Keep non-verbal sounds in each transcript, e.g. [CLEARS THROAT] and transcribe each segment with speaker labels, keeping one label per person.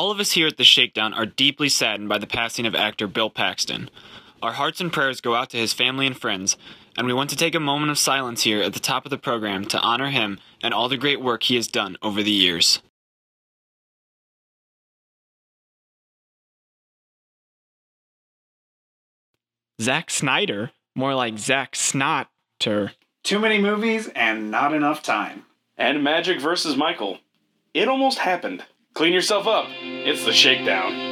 Speaker 1: All of us here at the Shakedown are deeply saddened by the passing of actor Bill Paxton. Our hearts and prayers go out to his family and friends, and we want to take a moment of silence here at the top of the program to honor him and all the great work he has done over the years. Zack Snyder, more like Zack Snotter.
Speaker 2: Too many movies and not enough time.
Speaker 3: And Magic versus Michael. It almost happened. Clean yourself up. It's the shakedown.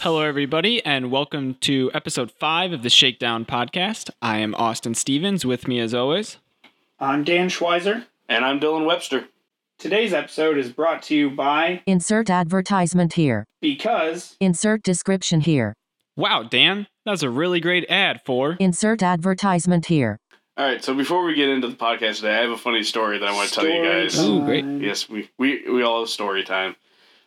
Speaker 1: Hello, everybody, and welcome to episode five of the Shakedown podcast. I am Austin Stevens. With me, as always,
Speaker 2: I'm Dan Schweizer.
Speaker 3: And I'm Dylan Webster.
Speaker 2: Today's episode is brought to you by
Speaker 4: Insert advertisement here.
Speaker 2: Because
Speaker 4: Insert description here.
Speaker 1: wow, Dan, that's a really great ad for.
Speaker 4: Insert advertisement here.
Speaker 3: All right, so before we get into the podcast today, I have a funny story that I want to tell you
Speaker 2: Story
Speaker 3: guys.
Speaker 1: Ooh, great.
Speaker 3: Yes, we, we, we all have story time.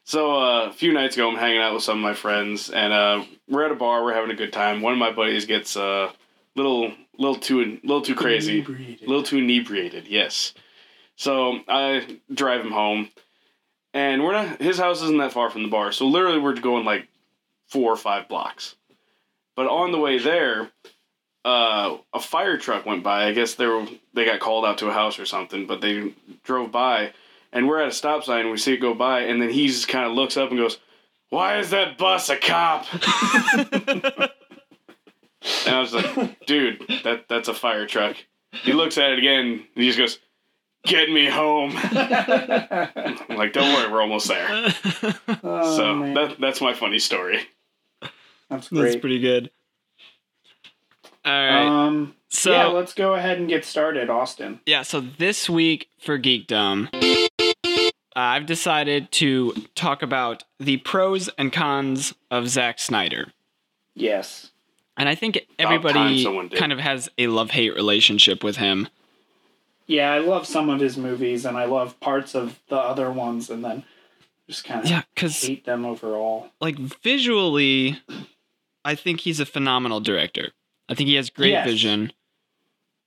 Speaker 3: So uh, a few nights ago, I'm hanging out with some of my friends, and uh, we're at a bar. We're having a good time. One of my buddies gets a uh, little, little too, little too crazy,
Speaker 2: Inebriated.
Speaker 3: a little too inebriated. Yes. So I drive him home, and we're not. His house isn't that far from the bar, so literally we're going like four or five blocks. But on the way there, uh, a fire truck went by. I guess they were they got called out to a house or something, but they drove by, and we're at a stop sign. and We see it go by, and then he just kind of looks up and goes, "Why is that bus a cop?" [LAUGHS] and I was like, "Dude, that that's a fire truck." He looks at it again. And he just goes, "Get me home." I'm [LAUGHS] like, "Don't worry, we're almost there."
Speaker 2: Oh,
Speaker 3: so
Speaker 2: man.
Speaker 3: that that's my funny story.
Speaker 2: that's
Speaker 1: That's pretty good. All right.
Speaker 2: Um,
Speaker 1: so,
Speaker 2: yeah, let's go ahead and get started, Austin.
Speaker 1: Yeah, so this week for Geekdom, uh, I've decided to talk about the pros and cons of Zack Snyder.
Speaker 2: Yes.
Speaker 1: And I think everybody kind of has a love hate relationship with him.
Speaker 2: Yeah, I love some of his movies, and I love parts of the other ones, and then just kind of
Speaker 1: Yeah, because,
Speaker 2: hate them overall.
Speaker 1: like, visually, I think he's a phenomenal director. I think he has great
Speaker 2: Yes.
Speaker 1: vision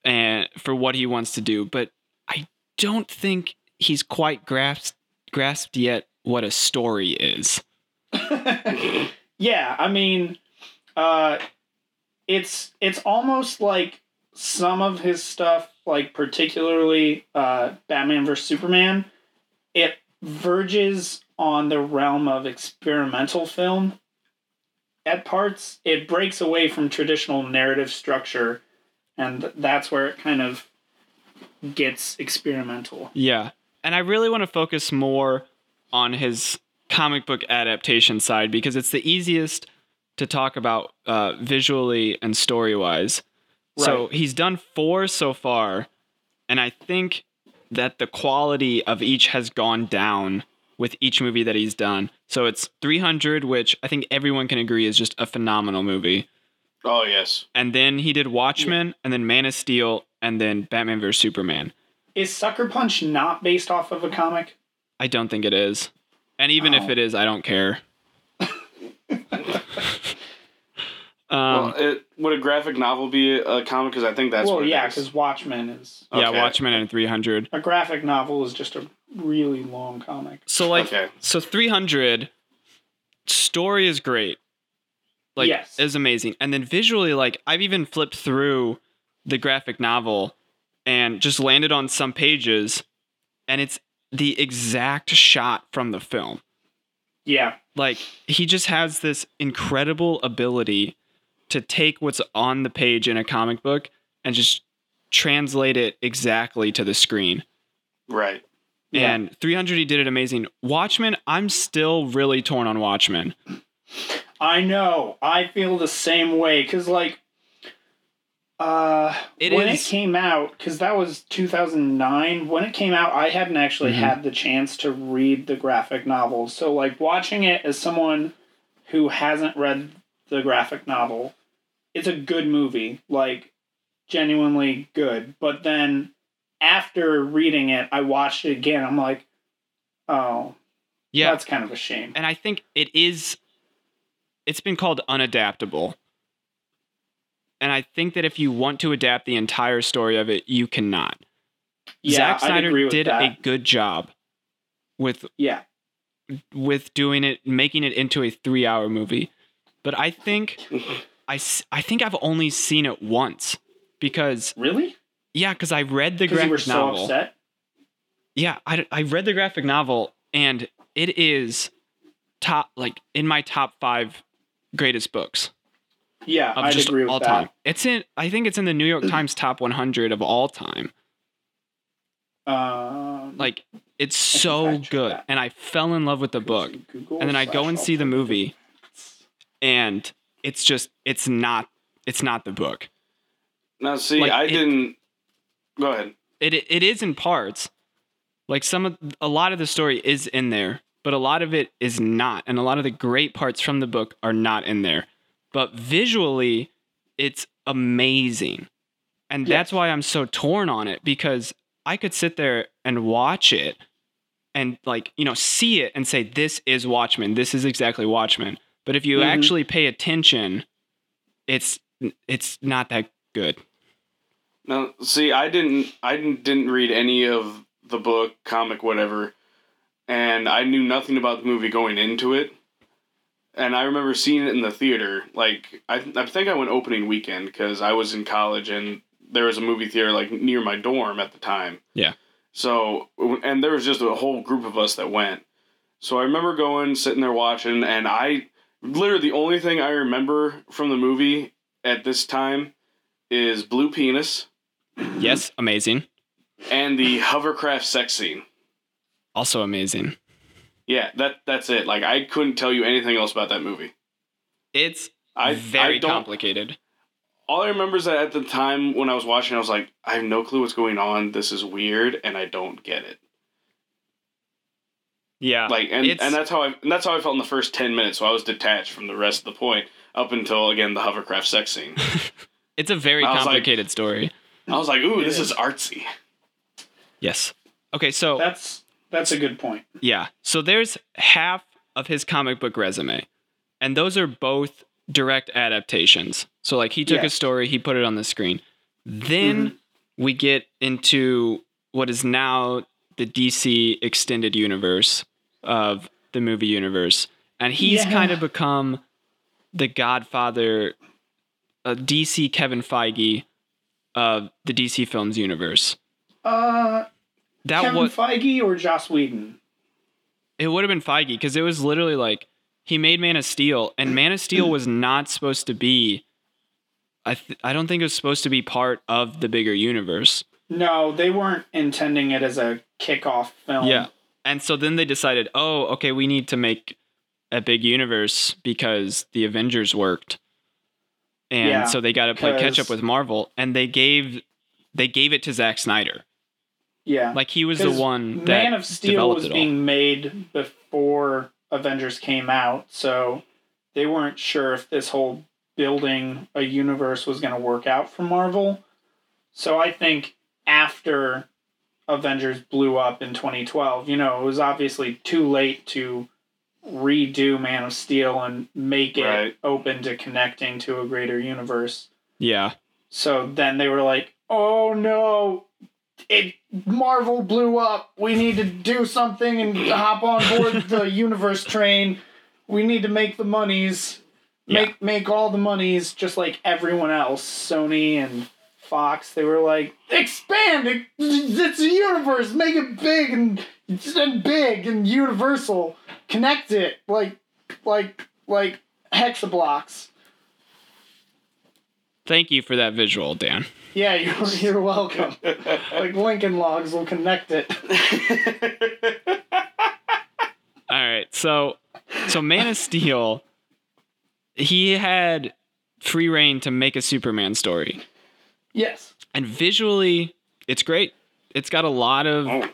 Speaker 1: and for what he wants to do, but I don't think he's quite grasped, grasped yet what a story is. [LAUGHS]
Speaker 2: yeah, I mean, uh, it's it's almost like some of his stuff, like particularly uh, Batman vs Superman, it verges on the realm of experimental film. At parts, it breaks away from traditional narrative structure, and that's where it kind of gets experimental.
Speaker 1: Yeah. And I really want to focus more on his comic book adaptation side because it's the easiest to talk about uh, visually and story wise. So he's done four so far. And I think that the quality of each has gone down with each movie that he's done. So it's 300, which I think everyone can agree is just a phenomenal movie.
Speaker 3: Oh yes.
Speaker 1: And then he did Watchmen, and then Man of Steel, and then Batman vs. Superman.
Speaker 2: Is Sucker Punch not based off of a comic?
Speaker 1: I don't think it is. And even if
Speaker 2: Oh.
Speaker 1: it is, I don't care. [LAUGHS] um,
Speaker 3: well, it, would a graphic novel be a comic? Because I think that's
Speaker 2: well,
Speaker 3: what it
Speaker 2: yeah,
Speaker 3: is.
Speaker 2: because Watchmen is
Speaker 1: yeah. Watchmen and 300.
Speaker 2: a graphic novel is just a really long comic.
Speaker 1: So like,
Speaker 3: Okay.
Speaker 1: so 300 story is great. Like,
Speaker 2: Yes.
Speaker 1: is amazing. And then visually, like, I've even flipped through the graphic novel and just landed on some pages, and it's the exact shot from the film.
Speaker 2: Yeah,
Speaker 1: like he just has this incredible ability to take what's on the page in a comic book and just translate it exactly to the screen.
Speaker 3: Right.
Speaker 2: yeah.
Speaker 1: And 300 he did it amazing. Watchmen, I'm still really torn on Watchmen.
Speaker 2: I know. I feel the same way because, like, uh,
Speaker 1: It
Speaker 2: when
Speaker 1: is-
Speaker 2: it came out, because that was 2009. When it came out, I hadn't actually
Speaker 1: Mhm.
Speaker 2: had the chance to read the graphic novel. So, like, watching it as someone who hasn't read the graphic novel, it's a good movie. Like, genuinely good. But then after reading it, I watched it again. I'm like, oh,
Speaker 1: Yeah,
Speaker 2: That's kind of a shame.
Speaker 1: and I think it is. It's been called unadaptable, and I think that if you want to adapt the entire story of it, you cannot.
Speaker 2: Yeah,
Speaker 1: Zack Snyder
Speaker 2: agree with
Speaker 1: did
Speaker 2: that.
Speaker 1: a good job with
Speaker 2: Yeah.
Speaker 1: with doing it, making it into a three-hour movie. But I think [LAUGHS] I, I think I've only seen it once because
Speaker 2: Really?
Speaker 1: yeah, because I read the
Speaker 2: Because you
Speaker 1: graphic
Speaker 2: were so
Speaker 1: novel.
Speaker 2: upset?
Speaker 1: Yeah, I, I read the graphic novel and it is top like in my top five greatest books
Speaker 2: Yeah,
Speaker 1: just
Speaker 2: agree with
Speaker 1: all
Speaker 2: that.
Speaker 1: time. It's in I think it's in the New York Times top 100 of all time.
Speaker 2: Um,
Speaker 1: Like it's so good,
Speaker 2: that.
Speaker 1: and I fell in love with the book.
Speaker 2: Google
Speaker 1: And then I go and see the movie, and it's just it's not it's not the book.
Speaker 3: Now, see,
Speaker 1: Like,
Speaker 3: I
Speaker 1: it-
Speaker 3: didn't. Go ahead.
Speaker 1: it it is in parts. Like some of a lot of the story is in there, but a lot of it is not, and a lot of the great parts from the book are not in there. But visually, it's amazing, and that's why I'm so torn on it because I could sit there and watch it, and like you know see it and say this is Watchmen, this is exactly Watchmen. But if you
Speaker 2: Mhm.
Speaker 1: actually pay attention, it's it's not that good.
Speaker 3: Now, see, I didn't. I didn't, didn't read any of the book, comic, whatever, and I knew nothing about the movie going into it. And I remember seeing it in the theater. Like, I, I think I went opening weekend because I was in college and there was a movie theater like near my dorm at the time.
Speaker 1: Yeah.
Speaker 3: So, and there was just a whole group of us that went. So I remember going, sitting there watching, and I literally the only thing I remember from the movie at this time is blue penis
Speaker 1: Yes, amazing.
Speaker 3: and the hovercraft sex scene.
Speaker 1: Also amazing.
Speaker 3: Yeah, that that's it. Like I couldn't tell you anything else about that movie.
Speaker 1: It's
Speaker 3: I
Speaker 1: very
Speaker 3: I
Speaker 1: complicated.
Speaker 3: All I remember is that at the time when I was watching, I was like, I have no clue what's going on. This is weird, and I don't get it.
Speaker 1: Yeah.
Speaker 3: Like, and,
Speaker 1: It's-
Speaker 3: and that's how I and that's how I felt in the first ten minutes. So I was detached from the rest of the point up until again the hovercraft sex scene. [LAUGHS]
Speaker 1: it's a very
Speaker 3: I was like-
Speaker 1: complicated story.
Speaker 3: I was like, ooh,
Speaker 2: It
Speaker 3: this
Speaker 2: is.
Speaker 3: is artsy.
Speaker 1: Yes. Okay, so
Speaker 2: That's that's a good point.
Speaker 1: yeah. So there's half of his comic book resume. And those are both direct adaptations. So like he took a story, he put it on the screen. Then
Speaker 2: Mm-hmm.
Speaker 1: we get into what is now the DC extended universe of the movie universe. And he's
Speaker 2: Yeah.
Speaker 1: kind of become the godfather, uh, DC Kevin Feige of the DC Films universe.
Speaker 2: Uh,
Speaker 1: That
Speaker 2: Kevin
Speaker 1: was
Speaker 2: Feige or Joss Whedon?
Speaker 1: it would have been Feige because it was literally like he made Man of Steel, and Man of Steel was not supposed to be. I th- I don't think it was supposed to be part of the bigger universe.
Speaker 2: No, they weren't intending it as a kickoff film.
Speaker 1: Yeah, and so then they decided, oh, okay, we need to make a big universe because the Avengers worked, and
Speaker 2: Yeah,
Speaker 1: so they got to play catch up with Marvel, and they gave they gave it to Zack Snyder,
Speaker 2: yeah.
Speaker 1: like he was the one that
Speaker 2: Man of Steel was being made before Avengers came out, so they weren't sure if this whole building a universe was going to work out for Marvel. So I think after Avengers blew up in 2012, you know, it was obviously too late to redo Man of Steel and make it
Speaker 3: Right.
Speaker 2: open to connecting to a greater universe.
Speaker 1: yeah.
Speaker 2: So then they were like, "Oh no, it Marvel blew up. We need to do something and [CLEARS THROAT] hop on board the universe train. We need to make the monies, make make all the monies, just like everyone else. Sony and Fox. They were like, expand. It, it's a universe. Make it big and and big and universal. Connect it like like like hexablocks."
Speaker 1: Thank you for that visual, Dan.
Speaker 2: Yeah, [LAUGHS] you're, you're welcome. like Lincoln Logs will connect it. [LAUGHS]
Speaker 1: All right, so so Man of Steel, he had free reign to make a Superman story,
Speaker 2: Yes.
Speaker 1: and visually, it's great. It's got a lot of
Speaker 3: oh,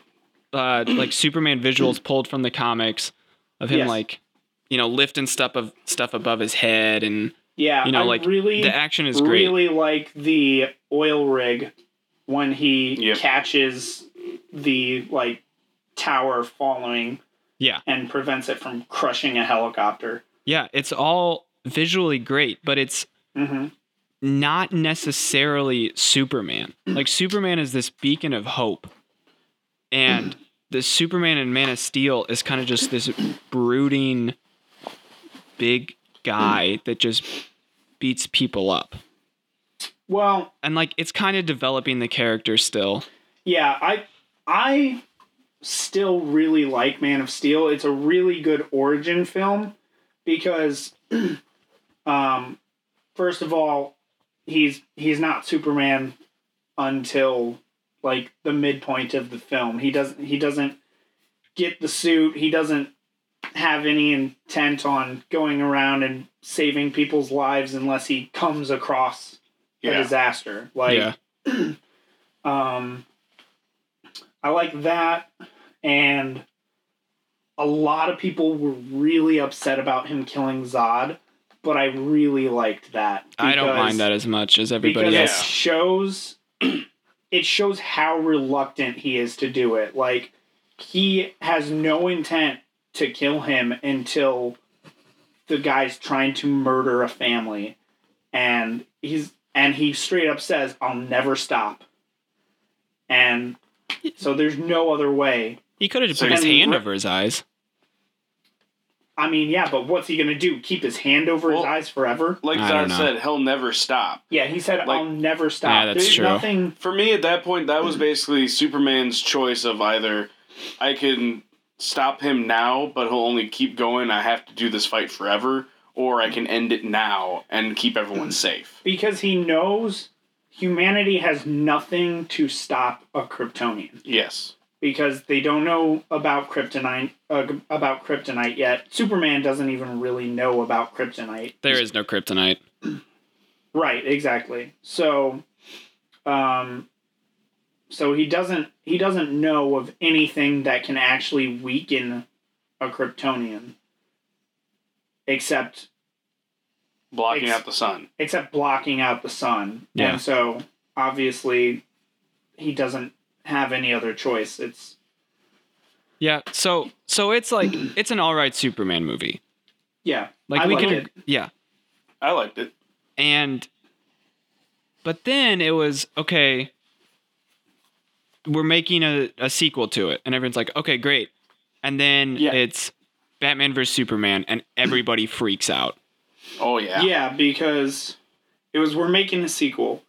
Speaker 1: uh, [CLEARS THROAT] like Superman visuals pulled from the comics of him
Speaker 2: Yes.
Speaker 1: like you know lifting stuff of stuff above his head, and
Speaker 2: Yeah,
Speaker 1: you know
Speaker 2: I
Speaker 1: like
Speaker 2: really,
Speaker 1: the action is great.
Speaker 2: really like the oil rig when he
Speaker 3: Yep.
Speaker 2: catches the like tower following
Speaker 1: Yeah.
Speaker 2: and prevents it from crushing a helicopter.
Speaker 1: Yeah, it's all visually great, but it's
Speaker 2: hmm
Speaker 1: not necessarily Superman. Mm. Like Superman is this beacon of hope. And mm. the Superman in Man of Steel is kind of just this brooding big guy mm. that just beats people up.
Speaker 2: Well,
Speaker 1: And like it's kind of developing the character still.
Speaker 2: yeah, I I still really like Man of Steel. It's a really good origin film because [CLEARS THROAT] um first of all, he's he's not Superman until like the midpoint of the film. He doesn't he doesn't get the suit. He doesn't have any intent on going around and saving people's lives unless he comes across a disaster. Like
Speaker 1: yeah. [CLEARS THROAT]
Speaker 2: um, I like that, and a lot of people were really upset about him killing Zod, but I really liked that.
Speaker 1: I don't mind that as much as everybody
Speaker 2: because
Speaker 1: else.
Speaker 2: it shows [CLEARS THROAT] it shows how reluctant he is to do it. Like he has no intent to kill him until the guy's trying to murder a family, and he's and he straight up says, "I'll never stop." And so there's no other way.
Speaker 1: He could have just
Speaker 3: So
Speaker 1: put his hand over his eyes.
Speaker 2: I mean, yeah, but what's he gonna do? Keep his hand over his eyes forever?
Speaker 3: Like
Speaker 1: I
Speaker 3: Zod said, he'll never stop.
Speaker 2: Yeah, he said,
Speaker 3: Like-
Speaker 2: "I'll never stop."
Speaker 1: Yeah, that's
Speaker 2: There's
Speaker 1: true.
Speaker 2: nothing.
Speaker 3: For me, at that point, that was basically Superman's choice of either I can stop him now, but he'll only keep going. I have to do this fight forever, or I can end it now and keep everyone safe.
Speaker 2: because he knows humanity has nothing to stop a Kryptonian
Speaker 3: Yes.
Speaker 2: Because they don't know about kryptonite uh, about kryptonite yet. Superman doesn't even really know about kryptonite.
Speaker 1: There is no kryptonite. [CLEARS THROAT]
Speaker 2: Right, exactly. So um so he doesn't he doesn't know of anything that can actually weaken a Kryptonian except
Speaker 3: Blocking
Speaker 2: Ex-
Speaker 3: out the sun.
Speaker 2: except blocking out the sun.
Speaker 1: Yeah.
Speaker 2: And so obviously he doesn't have any other choice. It's
Speaker 1: Yeah, so so it's like [CLEARS THROAT] it's an all right Superman movie.
Speaker 2: yeah.
Speaker 1: Like
Speaker 2: I
Speaker 1: we
Speaker 2: like
Speaker 1: can
Speaker 2: it.
Speaker 1: yeah.
Speaker 3: I liked it.
Speaker 1: And but then it was okay, we're making a, a sequel to it and everyone's like, "Okay, great." And then
Speaker 2: Yeah.
Speaker 1: it's Batman vs Superman and everybody freaks out.
Speaker 3: Oh, yeah.
Speaker 2: Yeah. because it was we're making a sequel.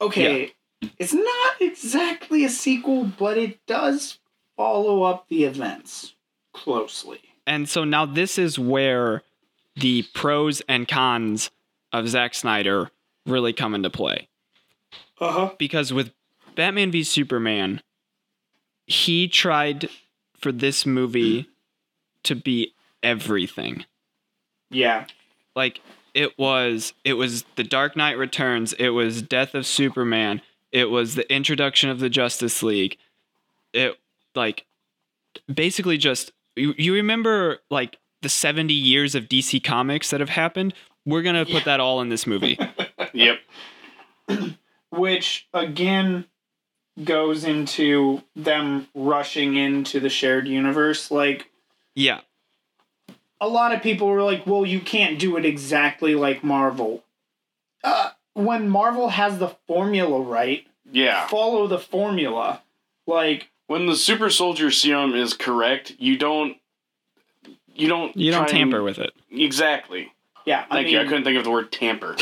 Speaker 2: Okay. It's not exactly a sequel, but it does follow up the events closely.
Speaker 1: And so now this is where the pros and cons of Zack Snyder really come into play.
Speaker 2: Uh-huh.
Speaker 1: because with Batman v Superman, he tried for this movie to be everything.
Speaker 2: Yeah.
Speaker 1: Like it was it was The Dark Knight Returns, it was Death of Superman, it was the introduction of the Justice League. It like basically just you, you remember like the 70 years of DC comics that have happened? We're going to put that all in this movie. [LAUGHS]
Speaker 3: Yep. [CLEARS THROAT]
Speaker 2: Which again goes into them rushing into the shared universe. Like
Speaker 1: yeah.
Speaker 2: a lot of people were like, well, you can't do it exactly like Marvel. Uh, when Marvel has the formula right,
Speaker 3: Yeah.
Speaker 2: follow the formula. Like,
Speaker 3: When the super soldier serum is correct, you don't. You don't.
Speaker 1: You don't
Speaker 3: try and-
Speaker 1: tamper with it.
Speaker 3: Exactly.
Speaker 2: yeah, I
Speaker 3: Thank
Speaker 2: mean,
Speaker 3: you. I couldn't think of the word tamper.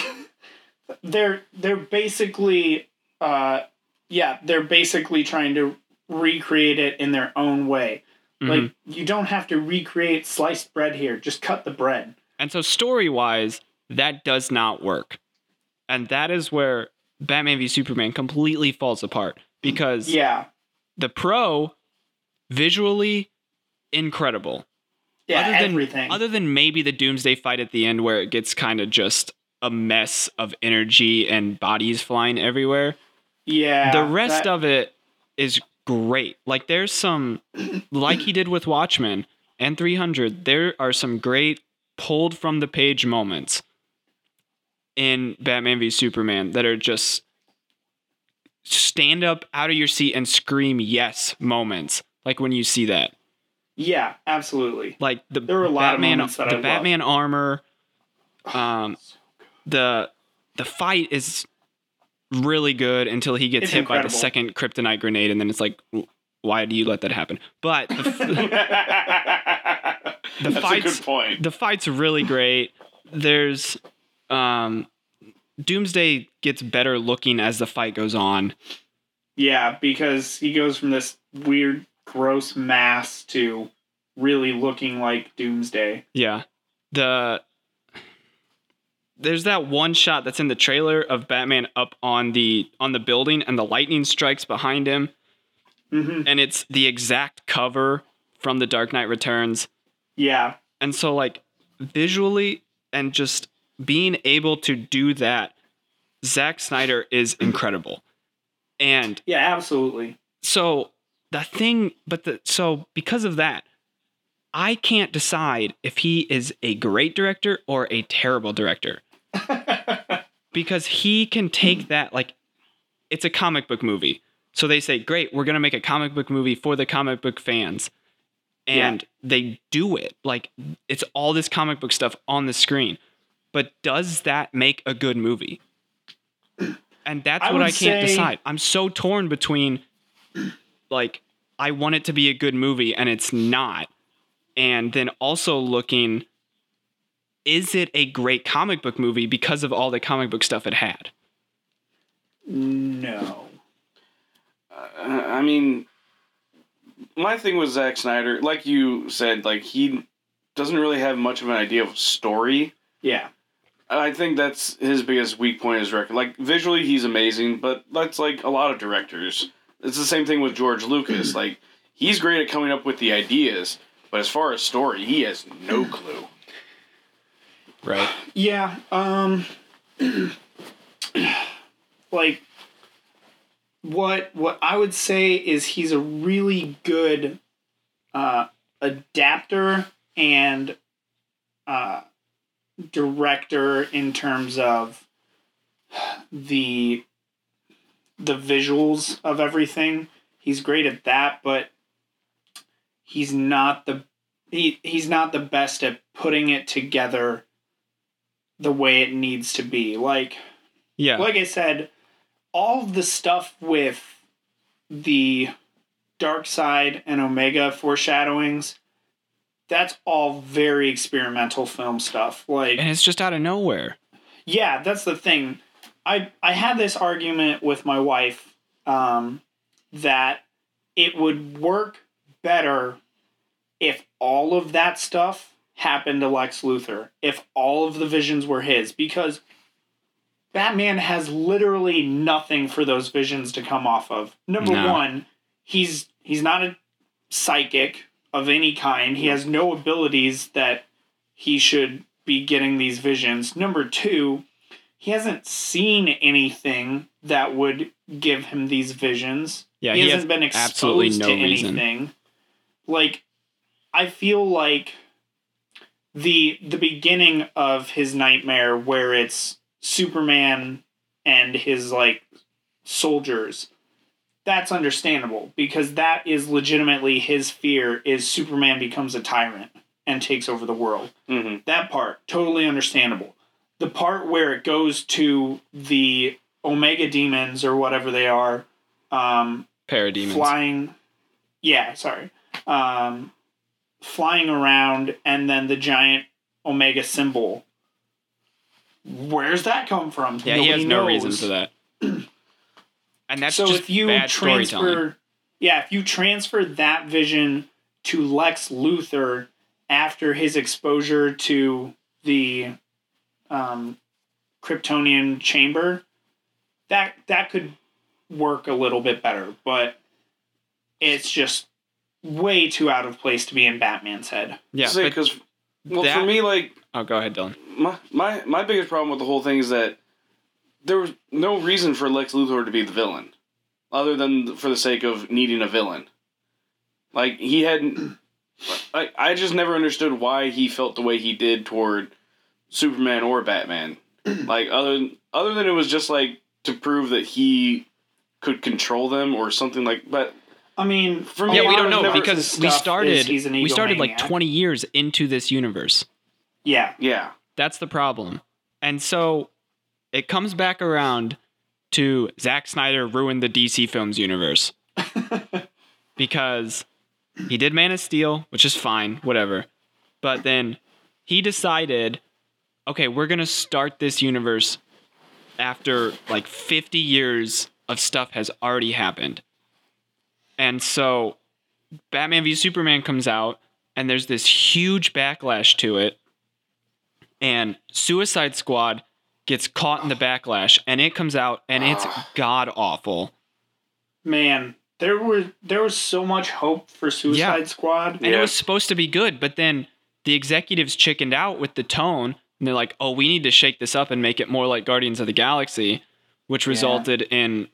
Speaker 3: [LAUGHS]
Speaker 2: they're they're basically, uh, yeah, they're basically trying to recreate it in their own way.
Speaker 1: Mhm.
Speaker 2: Like, you don't have to recreate sliced bread here; just cut the bread.
Speaker 1: And so story wise, that does not work. And that is where Batman v Superman completely falls apart because
Speaker 2: Yeah,
Speaker 1: the pro visually incredible.
Speaker 2: yeah,
Speaker 1: other than
Speaker 2: everything.
Speaker 1: other than maybe the doomsday fight at the end where it gets kind of just a mess of energy and bodies flying everywhere.
Speaker 2: yeah,
Speaker 1: the rest
Speaker 2: that-
Speaker 1: of it is great. Like there's some [CLEARS THROAT] like he did with Watchmen and 300, there are some great pulled from the page moments in Batman v Superman that are just stand up out of your seat and scream yes moments. Like when you see that.
Speaker 2: Yeah, absolutely.
Speaker 1: Like the
Speaker 2: There were a lot of
Speaker 1: Batman,
Speaker 2: that
Speaker 1: the
Speaker 2: I loved.
Speaker 1: Batman armor, um, the the fight is really good until he gets
Speaker 2: It's
Speaker 1: hit by the second kryptonite grenade, and then it's like, why do you let that happen? But the, [LAUGHS] [LAUGHS]
Speaker 3: That's a
Speaker 1: fights-
Speaker 3: good point.
Speaker 1: the fight's really great. There's um, Doomsday gets better looking as the fight goes on.
Speaker 2: Yeah, because he goes from this weird, gross mass to really looking like Doomsday.
Speaker 1: Yeah. The there's that one shot that's in the trailer of Batman up on the on the building and the lightning strikes behind him
Speaker 2: hmm
Speaker 1: and it's the exact cover from The Dark Knight Returns.
Speaker 2: Yeah,
Speaker 1: And so like visually and just being able to do that Zack Snyder is incredible. And
Speaker 2: yeah, absolutely.
Speaker 1: so the thing but the so because of that i can't decide if he is a great director or a terrible director. [LAUGHS] Because he can take that like it's a comic book movie. So they say great we're going to make a comic book movie for the comic book fans. And they do it. Like it's all this comic book stuff on the screen but does that make a good movie and that's
Speaker 2: I
Speaker 1: what i can't
Speaker 2: say-
Speaker 1: decide i'm so torn between like i want it to be a good movie and it's not and then also looking is it a great comic book movie because of all the comic book stuff it had
Speaker 2: no.
Speaker 3: Uh, I mean, my thing with Zack Snyder, like you said, like he doesn't really have much of an idea of story.
Speaker 2: Yeah.
Speaker 3: I think that's his biggest weak point in his record. Like visually, he's amazing, but that's like a lot of directors. It's the same thing with George Lucas. [CLEARS THROAT] like he's great at coming up with the ideas, but as far as story, he has no [CLEARS THROAT] clue.
Speaker 1: right [SIGHS]
Speaker 2: Yeah. Um. [CLEARS THROAT] like, what what I would say is he's a really good uh, adapter and uh, director in terms of the the visuals of everything. He's great at that, but he's not the he, he's not the best at putting it together the way it needs to be. Like
Speaker 1: yeah
Speaker 2: like I said, all the stuff with the dark side and omega foreshadowings, that's all very experimental film stuff. Like
Speaker 1: and it's just out of nowhere
Speaker 2: yeah, that's the thing. I I had this argument with my wife um, that it would work better if all of that stuff happened to Lex Luthor, if all of the visions were his, because Batman has literally nothing for those visions to come off of. Number
Speaker 1: No.
Speaker 2: one, he's he's not a psychic of any kind. He has no abilities that he should be getting these visions. Number two, he hasn't seen anything that would give him these visions.
Speaker 1: Yeah,
Speaker 2: he,
Speaker 1: he
Speaker 2: hasn't
Speaker 1: has
Speaker 2: been
Speaker 1: absolutely
Speaker 2: exposed
Speaker 1: no
Speaker 2: to
Speaker 1: reason.
Speaker 2: anything. Like, I feel like the the beginning of his nightmare, where it's Superman and his like soldiers, that's understandable because that is legitimately his fear: is Superman becomes a tyrant and takes over the world.
Speaker 3: Hmm
Speaker 2: that part totally understandable. The part where it goes to the omega demons or whatever they are um
Speaker 1: parademons.
Speaker 2: flying yeah sorry um flying around and then the giant omega symbol. Where's that come from?
Speaker 1: Yeah he has
Speaker 2: Nobody
Speaker 1: no reason for that [CLEARS THROAT] and that's
Speaker 2: so
Speaker 1: just
Speaker 2: if you
Speaker 1: bad
Speaker 2: transfer yeah if you transfer that vision to lex luthor after his exposure to the um, kryptonian chamber that that could work a little bit better but it's just way too out of place to be in batman's head.
Speaker 1: Yeah
Speaker 3: because well,
Speaker 1: that-
Speaker 3: for me, like
Speaker 1: oh go ahead dylan.
Speaker 3: my my my biggest problem with the whole thing is that there was no reason for Lex Luthor to be the villain, other than for the sake of needing a villain. Like he had, [CLEARS THROAT] I I just never understood why he felt the way he did toward Superman or Batman. [CLEARS THROAT] like other other than it was just like to prove that he could control them or something like. But
Speaker 2: I mean,
Speaker 3: For me,
Speaker 1: yeah, we don't know because we started
Speaker 2: is he's an
Speaker 1: we started like 20 years into this universe.
Speaker 2: Yeah,
Speaker 3: Yeah.
Speaker 1: That's the problem. And so it comes back around to Zack Snyder ruined the DC Films universe. [LAUGHS] because he did Man of Steel, which is fine, whatever. But then he decided, okay, we're going to start this universe after like 50 years of stuff has already happened. And so Batman v Superman comes out, and there's this huge backlash to it. And Suicide Squad gets caught in the backlash, and it comes out, and it's ah. god awful.
Speaker 2: man, there were there was so much hope for Suicide
Speaker 1: Yeah.
Speaker 2: Squad.
Speaker 1: And it was supposed to be good, but then the executives chickened out with the tone, and they're like, "Oh, we need to shake this up and make it more like Guardians of the Galaxy," which resulted in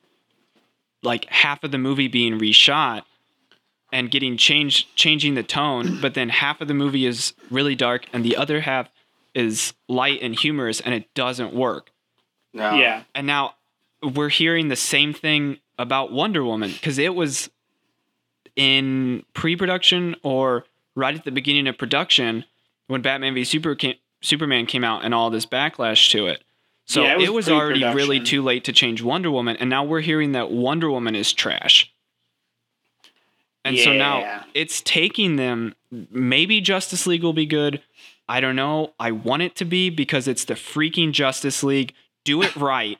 Speaker 1: like half of the movie being reshot and getting changed, changing the tone. But then half of the movie is really dark, and the other half is light and humorous, and it doesn't work.
Speaker 3: No.
Speaker 2: Yeah,
Speaker 1: And now we're hearing the same thing about Wonder Woman because it was in pre-production or right at the beginning of production when Batman v Super came, Superman came out and all this backlash to it. So
Speaker 2: Yeah, it
Speaker 1: it
Speaker 2: was
Speaker 1: was, already really too late to change Wonder Woman, and now we're hearing that Wonder Woman is trash. And so now it's taking them. Maybe Justice League will be good. I don't know. I want it to be because it's the freaking Justice League. Do it [LAUGHS] right.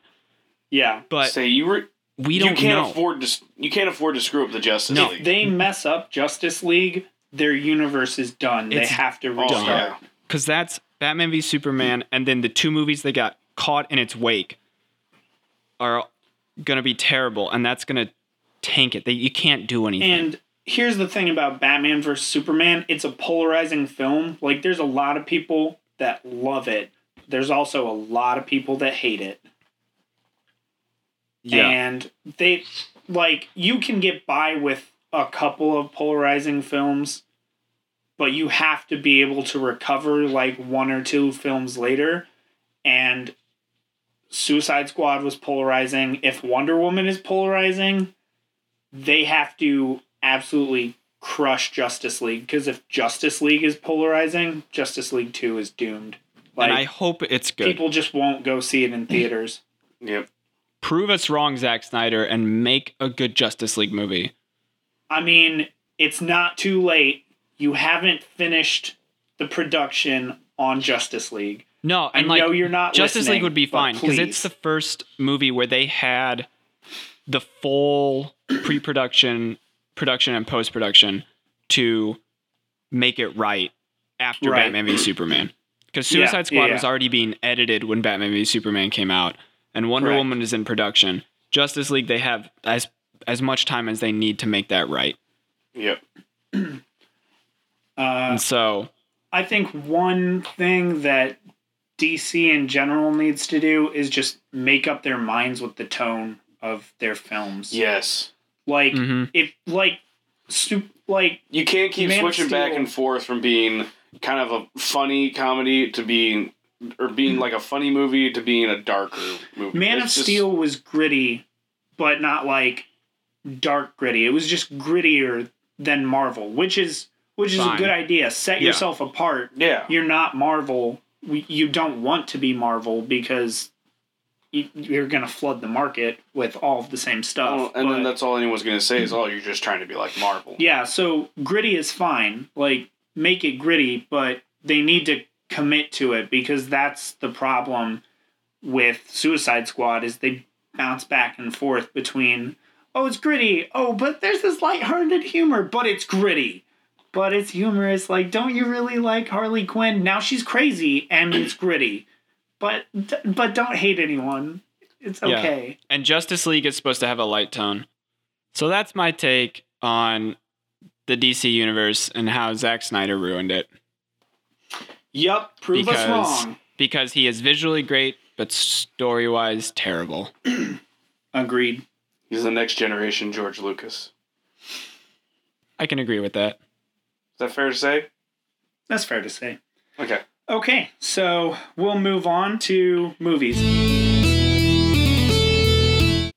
Speaker 2: yeah.
Speaker 1: But
Speaker 3: Say you were.
Speaker 1: we don't you
Speaker 3: can't
Speaker 1: know.
Speaker 3: afford to. You can't afford to screw up the Justice
Speaker 1: No.
Speaker 3: League.
Speaker 2: If they mess up Justice League, their universe is done.
Speaker 1: It's
Speaker 2: they have to
Speaker 3: oh,
Speaker 2: restart.
Speaker 3: yeah.
Speaker 1: because that's Batman v Superman, and then the two movies that got caught in its wake are gonna be terrible, and that's gonna tank it. They, you can't do anything.
Speaker 2: And here's the thing about Batman vs Superman: it's a polarizing film. Like, there's a lot of people that love it. There's also a lot of people that hate it.
Speaker 1: yeah,
Speaker 2: And they like you can get by with a couple of polarizing films, but you have to be able to recover like one or two films later. And Suicide Squad was polarizing. If Wonder Woman is polarizing, they have to absolutely crush Justice League because if Justice League is polarizing, Justice League 2 is doomed. Like
Speaker 1: and I hope it's good.
Speaker 2: people just won't go see it in theaters. [CLEARS THROAT]
Speaker 3: Yep.
Speaker 1: Prove us wrong, Zack Snyder, and make a good Justice League movie.
Speaker 2: I mean, it's not too late. You haven't finished the production on Justice League.
Speaker 1: No,
Speaker 2: I
Speaker 1: and like
Speaker 2: know you're not.
Speaker 1: Justice League would be fine because it's the first movie where they had the full pre-production, production, and post-production to make it right after
Speaker 2: Right.
Speaker 1: Batman v Superman. Because
Speaker 2: Yeah,
Speaker 1: Suicide Squad
Speaker 2: yeah,
Speaker 1: was already being edited when Batman v Superman came out, and Wonder
Speaker 2: Correct.
Speaker 1: Woman is in production. Justice League, they have as as much time as they need to make that right,
Speaker 3: Yep. [CLEARS THROAT]
Speaker 2: Uh,
Speaker 1: and so
Speaker 2: I think one thing that DC in general needs to do is just make up their minds with the tone of their films.
Speaker 3: Yes.
Speaker 2: Like
Speaker 1: mhm.
Speaker 2: if like su- like
Speaker 3: You can't keep
Speaker 2: Man
Speaker 3: switching back and forth from being kind of a funny comedy to being or being like a funny movie to being a darker movie.
Speaker 2: Man
Speaker 3: It's
Speaker 2: of
Speaker 3: just-
Speaker 2: Steel was gritty, but not like dark gritty. It was just grittier than Marvel, which is which is
Speaker 1: Fine.
Speaker 2: a good idea. Set
Speaker 1: Yeah.
Speaker 2: yourself apart.
Speaker 3: Yeah.
Speaker 2: You're not Marvel. We- You don't want to be Marvel because you- you're going to flood the market with all of the same stuff.
Speaker 3: Well, and then that's all anyone's gonna say is, "Oh, you're just trying to be like Marvel."
Speaker 2: yeah. So gritty is fine. Like make it gritty, but they need to commit to it because that's the problem with Suicide Squad is they bounce back and forth between oh it's gritty oh but there's this lighthearted humor but it's gritty but it's humorous like don't you really like Harley Quinn now she's crazy and it's gritty but but don't hate anyone it's okay.
Speaker 1: Yeah.
Speaker 2: okay
Speaker 1: and Justice League is supposed to have a light tone. So that's my take on the DC universe and how Zack Snyder ruined it.
Speaker 2: Yep, prove us
Speaker 1: Because-
Speaker 2: wrong
Speaker 1: Because he is visually great, but story wise terrible. [CLEARS THROAT]
Speaker 2: agreed
Speaker 3: He's the next generation George Lucas.
Speaker 1: I can agree with that.
Speaker 3: Is that fair to say?
Speaker 2: that's fair to say
Speaker 3: Okay.
Speaker 2: Okay, so we'll move on to movies.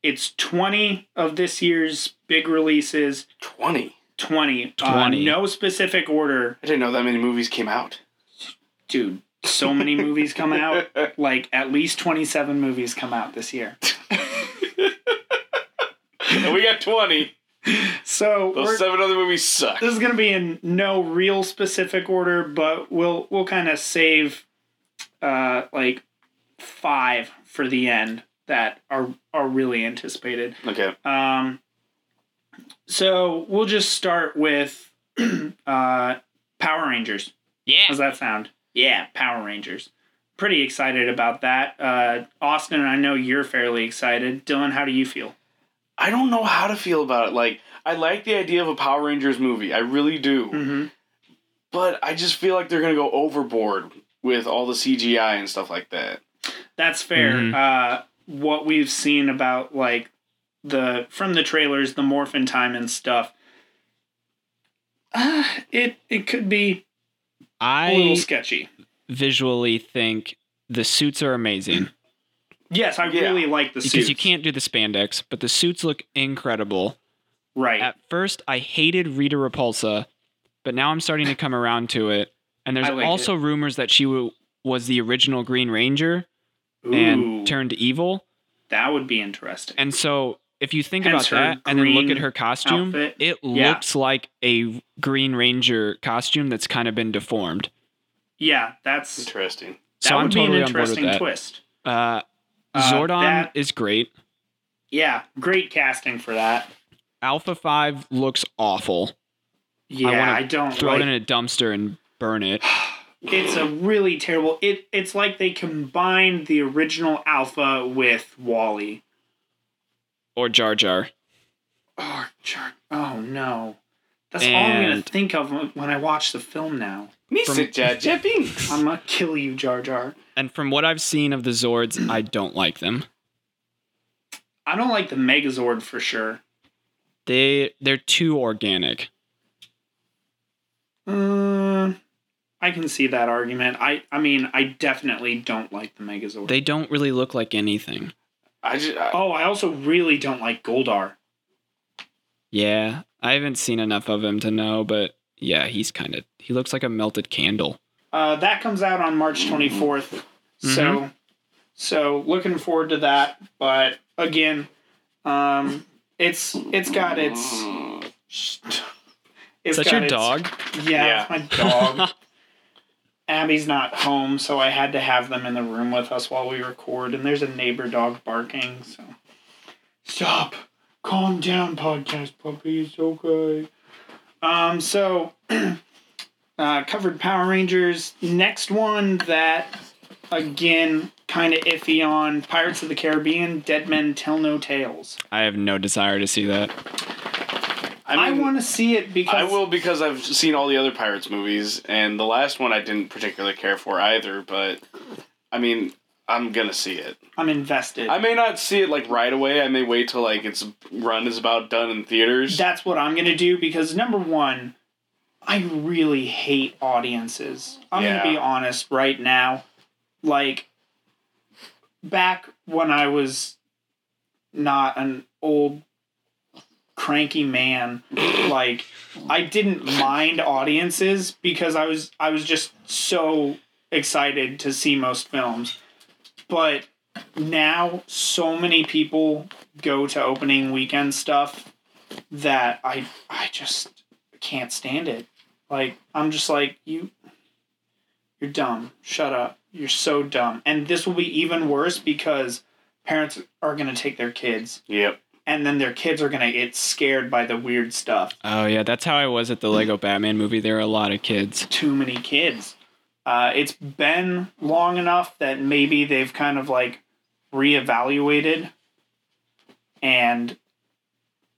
Speaker 2: it's 20 of this year's big releases.
Speaker 3: 20.
Speaker 2: 20.
Speaker 1: 20.
Speaker 2: Uh, no specific order.
Speaker 3: I didn't know that many movies came out.
Speaker 2: Dude, so many movies come out. [LAUGHS] Like at least 27 movies come out this year. [LAUGHS]
Speaker 3: and we got 20.
Speaker 2: So
Speaker 3: Those
Speaker 2: we're,
Speaker 3: seven other movies suck.
Speaker 2: this is going to be in no real specific order, but we'll we'll kind of save uh like 5 for the end that are are really anticipated.
Speaker 3: Okay.
Speaker 2: Um, so we'll just start with [CLEARS THROAT] uh, Power Rangers.
Speaker 1: Yeah.
Speaker 2: How's that sound? Yeah, Power Rangers. Pretty excited about that. Uh, Austin, I know you're fairly excited. Dylan, how do you feel?
Speaker 3: I don't know how to feel about it. Like, I like the idea of a Power Rangers movie. I really do.
Speaker 2: Mm-hmm.
Speaker 3: But I just feel like they're going to go overboard with all the CGI and stuff like that.
Speaker 2: That's fair.
Speaker 1: Mhm.
Speaker 2: Uh, what we've seen about like the from the trailers, the morphin time and stuff. Uh, it it could be a little sketchy.
Speaker 1: visually think the suits are amazing
Speaker 2: Yes, I
Speaker 3: Yeah.
Speaker 2: really like the suits.
Speaker 1: because you can't do the spandex, but the suits look incredible.
Speaker 2: right.
Speaker 1: At first, I hated Rita Repulsa, but now I'm starting to come around to it. And there's
Speaker 2: like
Speaker 1: also rumors that she w- was the original Green Ranger
Speaker 2: Ooh.
Speaker 1: and turned evil.
Speaker 2: That would be interesting.
Speaker 1: And so, if you think
Speaker 2: Hence
Speaker 1: about
Speaker 2: her
Speaker 1: that and then look at her costume,
Speaker 2: outfit.
Speaker 1: it
Speaker 2: Yeah.
Speaker 1: looks like a Green Ranger costume that's kind of been deformed.
Speaker 2: yeah, that's that
Speaker 3: Interesting.
Speaker 1: So I'm
Speaker 2: would
Speaker 1: totally
Speaker 2: be an
Speaker 1: on board with
Speaker 2: interesting
Speaker 1: that.
Speaker 2: twist.
Speaker 1: Uh,
Speaker 2: Uh,
Speaker 1: Zordon
Speaker 2: that-
Speaker 1: is great.
Speaker 2: Yeah, great casting for that.
Speaker 1: Alpha 5 looks awful.
Speaker 2: Yeah,
Speaker 1: wanna
Speaker 2: I, don't
Speaker 1: Throw
Speaker 2: like
Speaker 1: it in a dumpster and burn it. [SIGHS]
Speaker 2: It's a really terrible. It it's like they combined the original Alpha with WALL-E.
Speaker 1: Or Jar Jar.
Speaker 2: Oh, Jar- oh no. That's all I'm gonna think of when I watch the film now.
Speaker 3: Mr. Jar Jar Binks.
Speaker 2: I'm gonna kill you, Jar Jar.
Speaker 1: And from what I've seen of the Zords, I don't like them.
Speaker 2: I don't like the Megazord for sure.
Speaker 1: They they're too organic.
Speaker 2: Uh, I can see that argument. I I mean, I definitely don't like the Megazord.
Speaker 1: They don't really look like anything.
Speaker 3: I just, I,
Speaker 2: oh, I also really don't like Goldar.
Speaker 1: Yeah, I haven't seen enough of him to know, but yeah, he's kind of he looks like a melted candle.
Speaker 2: Uh, that comes out on March 24th. So, so looking forward to that. But again, um, it's it's got its. [LAUGHS] It's
Speaker 1: Is that your
Speaker 2: its-
Speaker 1: dog?
Speaker 2: Yeah,
Speaker 3: Yeah.
Speaker 2: my dog. [LAUGHS] Abby's not home, so I had to have them in the room with us while we record. And there's a neighbor dog barking. So stop, calm down, podcast puppy. It's okay. Um. So, [CLEARS THROAT] uh, covered Power Rangers. Next one that again kind of iffy on Pirates of the Caribbean. Dead Men Tell No Tales.
Speaker 1: I have no desire to see that.
Speaker 2: I,
Speaker 3: mean,
Speaker 2: want to see it because
Speaker 3: I will because I've seen all the other Pirates movies, and the last one I didn't particularly care for either. But I mean, I'm gonna see it.
Speaker 2: I'm invested.
Speaker 3: I may not see it like right away. I may wait till like its run is about done in theaters.
Speaker 2: That's what I'm gonna do because number one, I really hate audiences. I'm
Speaker 3: Yeah.
Speaker 2: gonna be honest right now. Like back when I was not an old cranky man, [LAUGHS] like I didn't mind audiences because I was I was just so excited to see most films. But now so many people go to opening weekend stuff that I I just can't stand it. Like I'm just like you you're dumb. Shut up. You're so dumb. And this will be even worse because parents are going to take their kids
Speaker 3: yep.
Speaker 2: and then their kids are going to get scared by the weird stuff.
Speaker 1: Oh yeah, that's how I was at the Lego Batman movie. There are a lot of kids.
Speaker 2: Too many kids. Uh, it's been long enough that maybe they've kind of like reevaluated and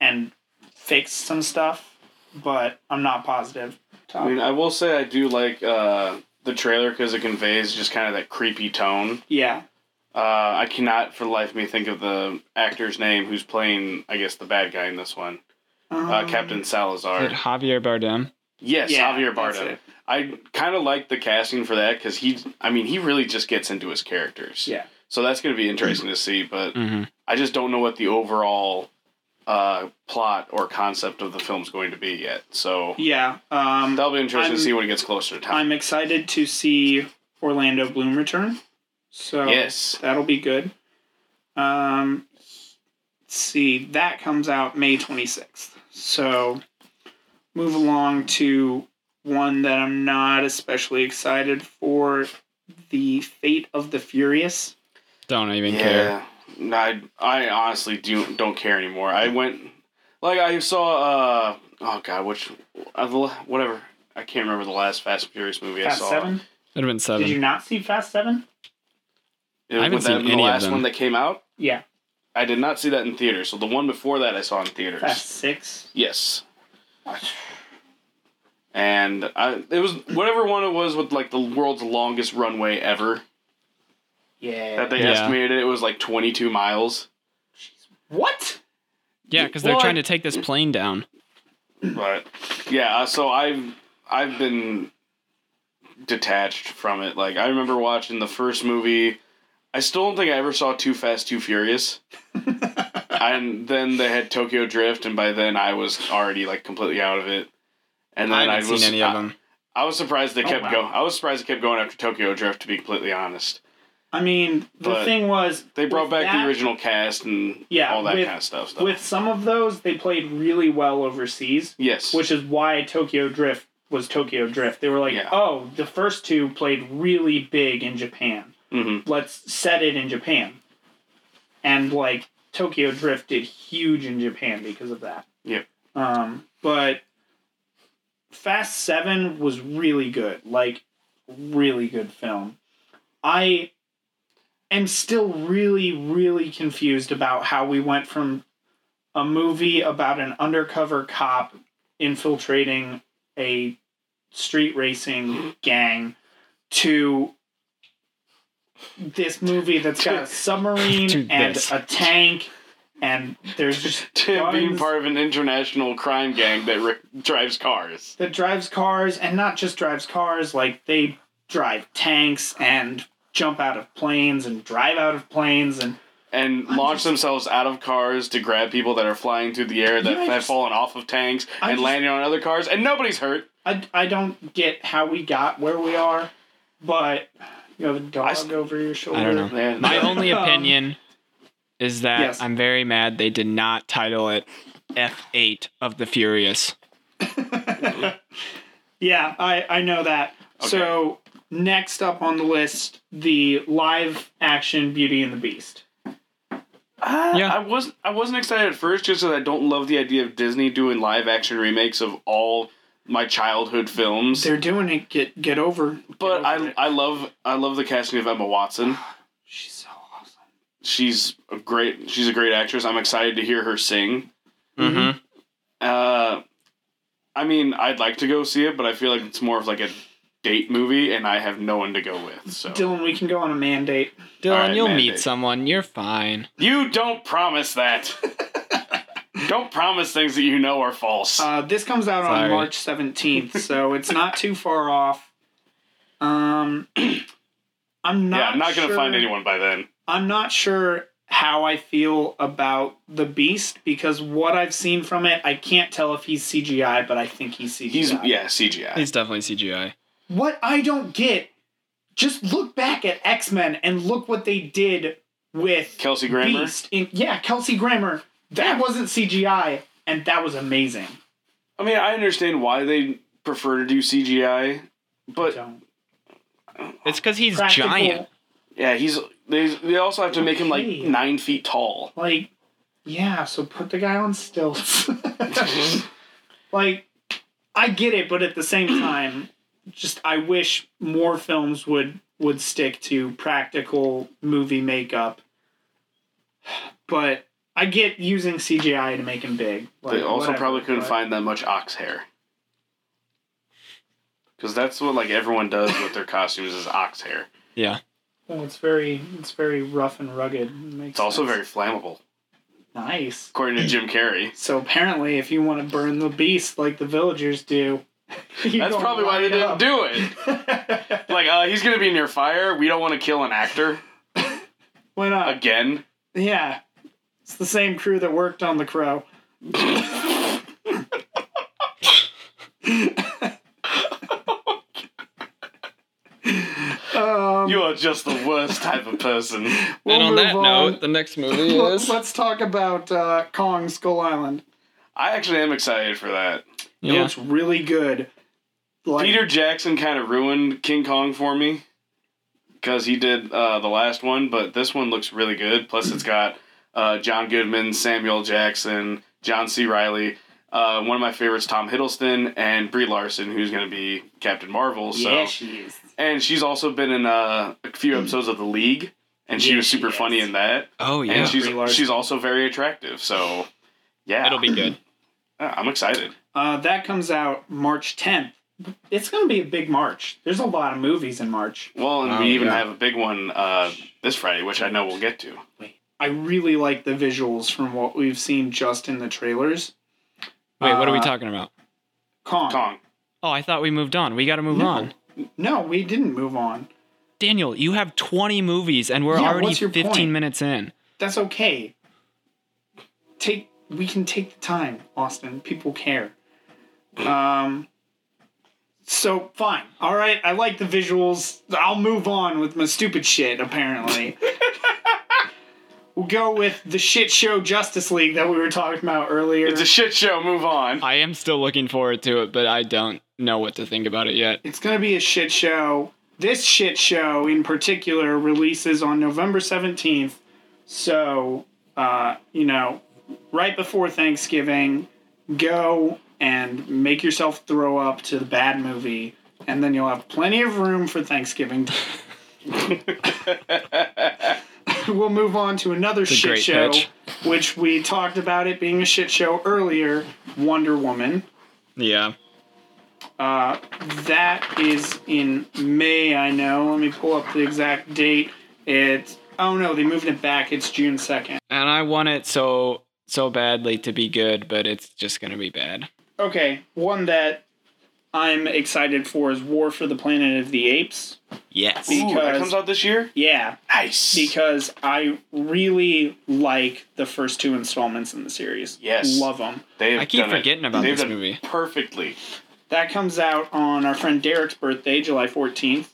Speaker 2: and fixed some stuff, but I'm not positive.
Speaker 3: I mean, I will say I do like uh, the trailer because it conveys just kind of that creepy tone.
Speaker 2: yeah.
Speaker 3: Uh, I cannot for the life of me think of the actor's name who's playing, I guess, the bad guy in this one. Uh,
Speaker 2: Um,
Speaker 3: Captain Salazar.
Speaker 1: Javier Bardem?
Speaker 3: Yes,
Speaker 2: yeah,
Speaker 3: Javier
Speaker 2: that's
Speaker 3: Bardem.
Speaker 2: It.
Speaker 3: I kind of like the casting for that because he, I mean, he really just gets into his characters.
Speaker 2: Yeah.
Speaker 3: So that's going to be interesting to see, but
Speaker 1: hmm
Speaker 3: I just don't know what the overall uh, plot or concept of the film's going to be yet. So
Speaker 2: Yeah. Um,
Speaker 3: that'll be interesting
Speaker 2: I'm-
Speaker 3: to see when it gets closer to time.
Speaker 2: I'm excited to see Orlando Bloom return. So
Speaker 3: Yes.
Speaker 2: that'll be good. Um, let's see, that comes out May 26th. So move along to one that I'm not especially excited for the Fate of the Furious.
Speaker 1: Don't even care.
Speaker 3: Yeah, No, I I honestly do don't care anymore. I went like I saw uh oh god which uh, whatever I can't remember the last Fast and Furious movie I saw.
Speaker 2: 7?
Speaker 1: It'd have been seven.
Speaker 2: Did you not see Fast 7?
Speaker 3: It,
Speaker 1: I haven't
Speaker 3: would that
Speaker 1: seen
Speaker 3: have been
Speaker 1: any
Speaker 3: the
Speaker 1: of
Speaker 3: last
Speaker 1: them.
Speaker 3: one that came out.
Speaker 2: Yeah.
Speaker 3: I did not see that in theaters. So the one before that I saw in theaters.
Speaker 2: Fast 6?
Speaker 3: Yes. And I, it was whatever one it was with like the world's longest runway ever.
Speaker 2: Yeah.
Speaker 3: That they
Speaker 1: Yeah.
Speaker 3: estimated it was like 22 miles.
Speaker 2: what?
Speaker 1: yeah, because they're
Speaker 3: Well,
Speaker 1: trying to take this plane down.
Speaker 3: But yeah, uh, so I've I've been detached from it. Like I remember watching the first movie. I still don't think I ever saw Too Fast, Too Furious. [LAUGHS] and then they had Tokyo Drift, and by then I was already like completely out of it. And then
Speaker 1: I haven't
Speaker 3: was
Speaker 1: seen any of
Speaker 3: I-
Speaker 1: them.
Speaker 3: I was surprised they
Speaker 2: Oh,
Speaker 3: kept
Speaker 2: wow.
Speaker 3: going. I was surprised they kept going after Tokyo Drift. To be completely honest,
Speaker 2: I mean, the
Speaker 3: But
Speaker 2: thing was
Speaker 3: they brought back
Speaker 2: that-
Speaker 3: the original cast and
Speaker 2: Yeah,
Speaker 3: all that
Speaker 2: with-
Speaker 3: kind of stuff. stuff.
Speaker 2: With some of those, they played really well overseas,
Speaker 3: yes,
Speaker 2: which is why Tokyo Drift was Tokyo Drift. They were like,
Speaker 3: Yeah.
Speaker 2: oh, the first two played really big in Japan.
Speaker 3: hmm
Speaker 2: Let's set it in Japan. And like Tokyo Drift did huge in Japan because of that.
Speaker 3: Yep.
Speaker 2: Um, but Fast Seven was really good, like really good film. I am still really, really confused about how we went from a movie about an undercover cop infiltrating a street racing [GASPS] gang to this movie that's got a [LAUGHS] submarine and
Speaker 1: this.
Speaker 2: a tank and there's just [LAUGHS]
Speaker 3: to being part of an international crime gang that ri- drives cars.
Speaker 2: that drives cars and not just drives cars like they drive tanks and jump out of planes and drive out of planes and
Speaker 3: and
Speaker 2: I'm
Speaker 3: launch
Speaker 2: just-
Speaker 3: themselves out of cars to grab people that are flying through the air that
Speaker 2: Yeah,
Speaker 3: have
Speaker 2: just-
Speaker 3: fallen off of tanks
Speaker 2: I
Speaker 3: and
Speaker 2: just-
Speaker 3: landing on other cars, and nobody's hurt.
Speaker 2: I, I don't get how we got where we are but you have a dog
Speaker 3: s-
Speaker 2: over your shoulder
Speaker 1: I don't know.
Speaker 3: Man,
Speaker 1: My only [LAUGHS] opinion is that
Speaker 2: yes.
Speaker 1: I'm very mad they did not title it F8 of the Furious. [LAUGHS]
Speaker 2: yeah I, I know that Okay. so next up on the list the live action beauty and the beast
Speaker 3: Uh,
Speaker 1: Yeah.
Speaker 3: I wasn't. I wasn't excited at first, just because I don't love the idea of Disney doing live action remakes of all my childhood films.
Speaker 2: they're doing it get get over
Speaker 3: but
Speaker 2: get over
Speaker 3: I,
Speaker 2: it.
Speaker 3: I love, I love the casting of Emma Watson. [SIGHS] [SIGHS]
Speaker 2: she's so awesome
Speaker 3: She's a great. She's a great actress. I'm excited to hear her sing.
Speaker 1: Mm-hmm.
Speaker 3: Uh, I mean, I'd like to go see it, but I feel like it's more of like a date movie, and I have no one to go with. So
Speaker 2: Dylan we can go on a mandate
Speaker 1: Dylan,
Speaker 3: Alright,
Speaker 1: you'll
Speaker 3: mandate.
Speaker 1: meet someone. You're fine.
Speaker 3: you don't promise that. [LAUGHS] don't promise things that you know are false.
Speaker 2: Uh, this comes out on March 17th, so it's not too far off. Um, [CLEARS THROAT] I'm not.
Speaker 3: yeah, I'm not gonna find anyone by then.
Speaker 2: I'm not sure how I feel about the Beast because what I've seen from it, I can't tell if he's CGI, but I think he's CGI.
Speaker 3: He's yeah CGI.
Speaker 1: He's definitely CGI.
Speaker 2: What I don't get, just look back at X Men and look what they did with
Speaker 3: Kelsey Grammer.
Speaker 2: Beast. In, yeah, Kelsey Grammer. That wasn't CGI, and that was amazing.
Speaker 3: I mean, I understand why they prefer to do CGI, but
Speaker 2: Don't.
Speaker 1: It's because he's
Speaker 2: Practical-
Speaker 1: giant.
Speaker 3: yeah, he's they they also have to make him like
Speaker 2: Okay.
Speaker 3: nine feet tall.
Speaker 2: Like, yeah, so put the guy on stilts. Mm-hmm. [LAUGHS] like, I get it, but at the same time, just I wish more films would would stick to practical movie makeup. But I get using CGI to make him big.
Speaker 3: They also
Speaker 2: whatever,
Speaker 3: probably couldn't
Speaker 2: but-
Speaker 3: find that much ox hair. Because that's what like everyone does with their costumes is ox hair.
Speaker 1: Yeah.
Speaker 2: Well, it's very it's very rough and rugged. It makes
Speaker 3: It's also
Speaker 2: sense.
Speaker 3: very flammable,
Speaker 2: nice.
Speaker 3: according to Jim Carrey. [CLEARS THROAT]
Speaker 2: So apparently, if you want to burn the beast like the villagers do, [LAUGHS]
Speaker 3: That's probably why they didn't do it. [LAUGHS] Like, uh, he's gonna be near fire. We don't want to kill an actor.
Speaker 2: Why not?
Speaker 3: Again?
Speaker 2: Yeah. It's the same crew that worked on The Crow. [LAUGHS] um,
Speaker 3: You are just the worst type of person. [LAUGHS]
Speaker 2: we'll
Speaker 1: and on that
Speaker 2: on.
Speaker 1: note, the next movie [LAUGHS]
Speaker 2: Let's,
Speaker 1: is.
Speaker 2: let's talk about uh, Kong Skull Island.
Speaker 3: I actually am excited for that.
Speaker 2: It
Speaker 1: Yeah.
Speaker 2: looks really good. Like,
Speaker 3: Peter Jackson kind of ruined King Kong for me because he did uh, the last one, but this one looks really good. Plus, it's got uh, John Goodman, Samuel Jackson, John C. Reilly. Uh, one of my favorites, Tom Hiddleston, and Brie Larson, who's going to be Captain Marvel. So,
Speaker 2: yeah, she is.
Speaker 3: And she's also been in uh, a few episodes of The League, and she
Speaker 2: Yeah,
Speaker 3: was super
Speaker 2: is.
Speaker 3: funny in that.
Speaker 1: Oh yeah.
Speaker 3: and she's she's also very attractive. So, yeah,
Speaker 1: It'll be good. [CLEARS THROAT]
Speaker 3: I'm excited.
Speaker 2: Uh, that comes out March 10th. It's going to be a big March. There's a lot of movies in March.
Speaker 3: Well, and
Speaker 1: Oh,
Speaker 3: we even
Speaker 1: yeah.
Speaker 3: have a big one uh, this Friday, which I know we'll get to.
Speaker 2: Wait, I really like the visuals from what we've seen just in the trailers.
Speaker 1: Wait, what are we
Speaker 2: Uh,
Speaker 1: talking about?
Speaker 2: Kong.
Speaker 3: Kong.
Speaker 1: Oh, I thought we moved on. We got to move
Speaker 2: No.
Speaker 1: on.
Speaker 2: No, we didn't move on.
Speaker 1: Daniel, you have 20 movies and we're
Speaker 2: Yeah,
Speaker 1: already
Speaker 2: what's your
Speaker 1: 15
Speaker 2: point?
Speaker 1: minutes in.
Speaker 2: That's okay. Take we can take the time, Austin. People care. Um so fine. All right, I like the visuals. I'll move on with my stupid shit apparently. [LAUGHS] we'll go with the shit show Justice League that we were talking about earlier.
Speaker 3: It's a shit show. Move on.
Speaker 1: I am still looking forward to it, but I don't know what to think about it yet.
Speaker 2: It's going to be a shit show. This shit show in particular releases on November 17th. So, uh, you know, right before Thanksgiving, go and make yourself throw up to the bad movie, and then you'll have plenty of room for Thanksgiving. [LAUGHS] [LAUGHS] [LAUGHS] we'll move on to another
Speaker 1: a
Speaker 2: shit show,
Speaker 1: pitch.
Speaker 2: which we talked about it being a shit show earlier Wonder Woman.
Speaker 1: Yeah.
Speaker 2: Uh, that is in May, I know. Let me pull up the exact date. It's oh no, they moved it back. It's June second.
Speaker 1: And I want it so so badly to be good, but it's just going to be bad.
Speaker 2: Okay, one that I'm excited for is War for the Planet of the Apes.
Speaker 1: Yes.
Speaker 2: Be-
Speaker 3: Ooh, that
Speaker 2: because-
Speaker 3: comes out this year.
Speaker 2: Yeah,
Speaker 3: Nice.
Speaker 2: because I really like the first two installments in the series.
Speaker 3: Yes.
Speaker 2: love them.
Speaker 3: They've
Speaker 1: I keep
Speaker 3: done it-
Speaker 1: forgetting about
Speaker 3: they've
Speaker 1: this
Speaker 3: done
Speaker 1: movie.
Speaker 3: perfectly.
Speaker 2: That comes out on our friend Derek's birthday, July fourteenth.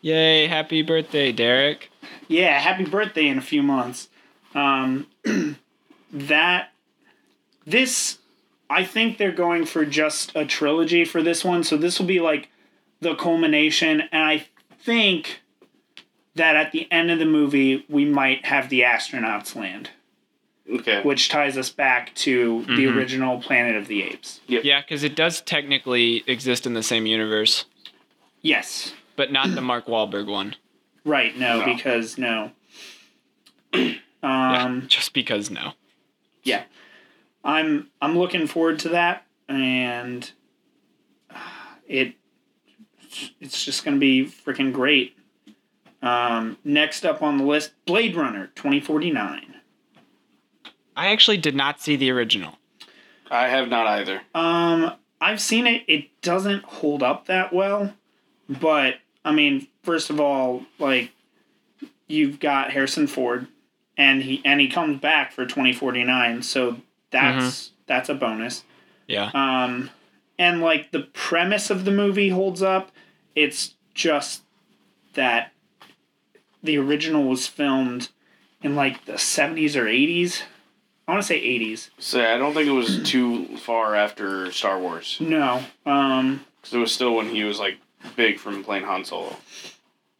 Speaker 1: Yay, happy birthday, Derek.
Speaker 2: Yeah, happy birthday in a few months. Um, [CLEARS THROAT] that this, I think they're going for just a trilogy for this one, so this will be like the culmination, and I think that at the end of the movie we might have the astronauts land,
Speaker 3: Okay.
Speaker 2: which ties us back to the
Speaker 1: Mhm.
Speaker 2: original Planet of the Apes.
Speaker 1: Yeah, because it does technically exist in the same universe,
Speaker 2: Yes,
Speaker 1: but not the Mark Wahlberg one.
Speaker 2: right. No,
Speaker 3: No.
Speaker 2: because no.
Speaker 1: Yeah,
Speaker 2: Um,
Speaker 1: just because no.
Speaker 2: yeah i'm i'm looking forward to that and uh, it it's just gonna be freaking great um next up on the list blade runner 2049
Speaker 1: I actually did not see the original.
Speaker 3: I have not either.
Speaker 2: um i've seen it it doesn't hold up that well but i mean first of all like you've got harrison ford and he and he comes back for 2049 so that's that's a bonus
Speaker 1: Yeah.
Speaker 2: Um, and like the premise of the movie holds up. It's just that the original was filmed in like the 70s or 80s. I want to say 80s.
Speaker 3: So I don't think it was too far after Star Wars
Speaker 2: No. Um,
Speaker 3: because it was still when he was like big from playing Han Solo.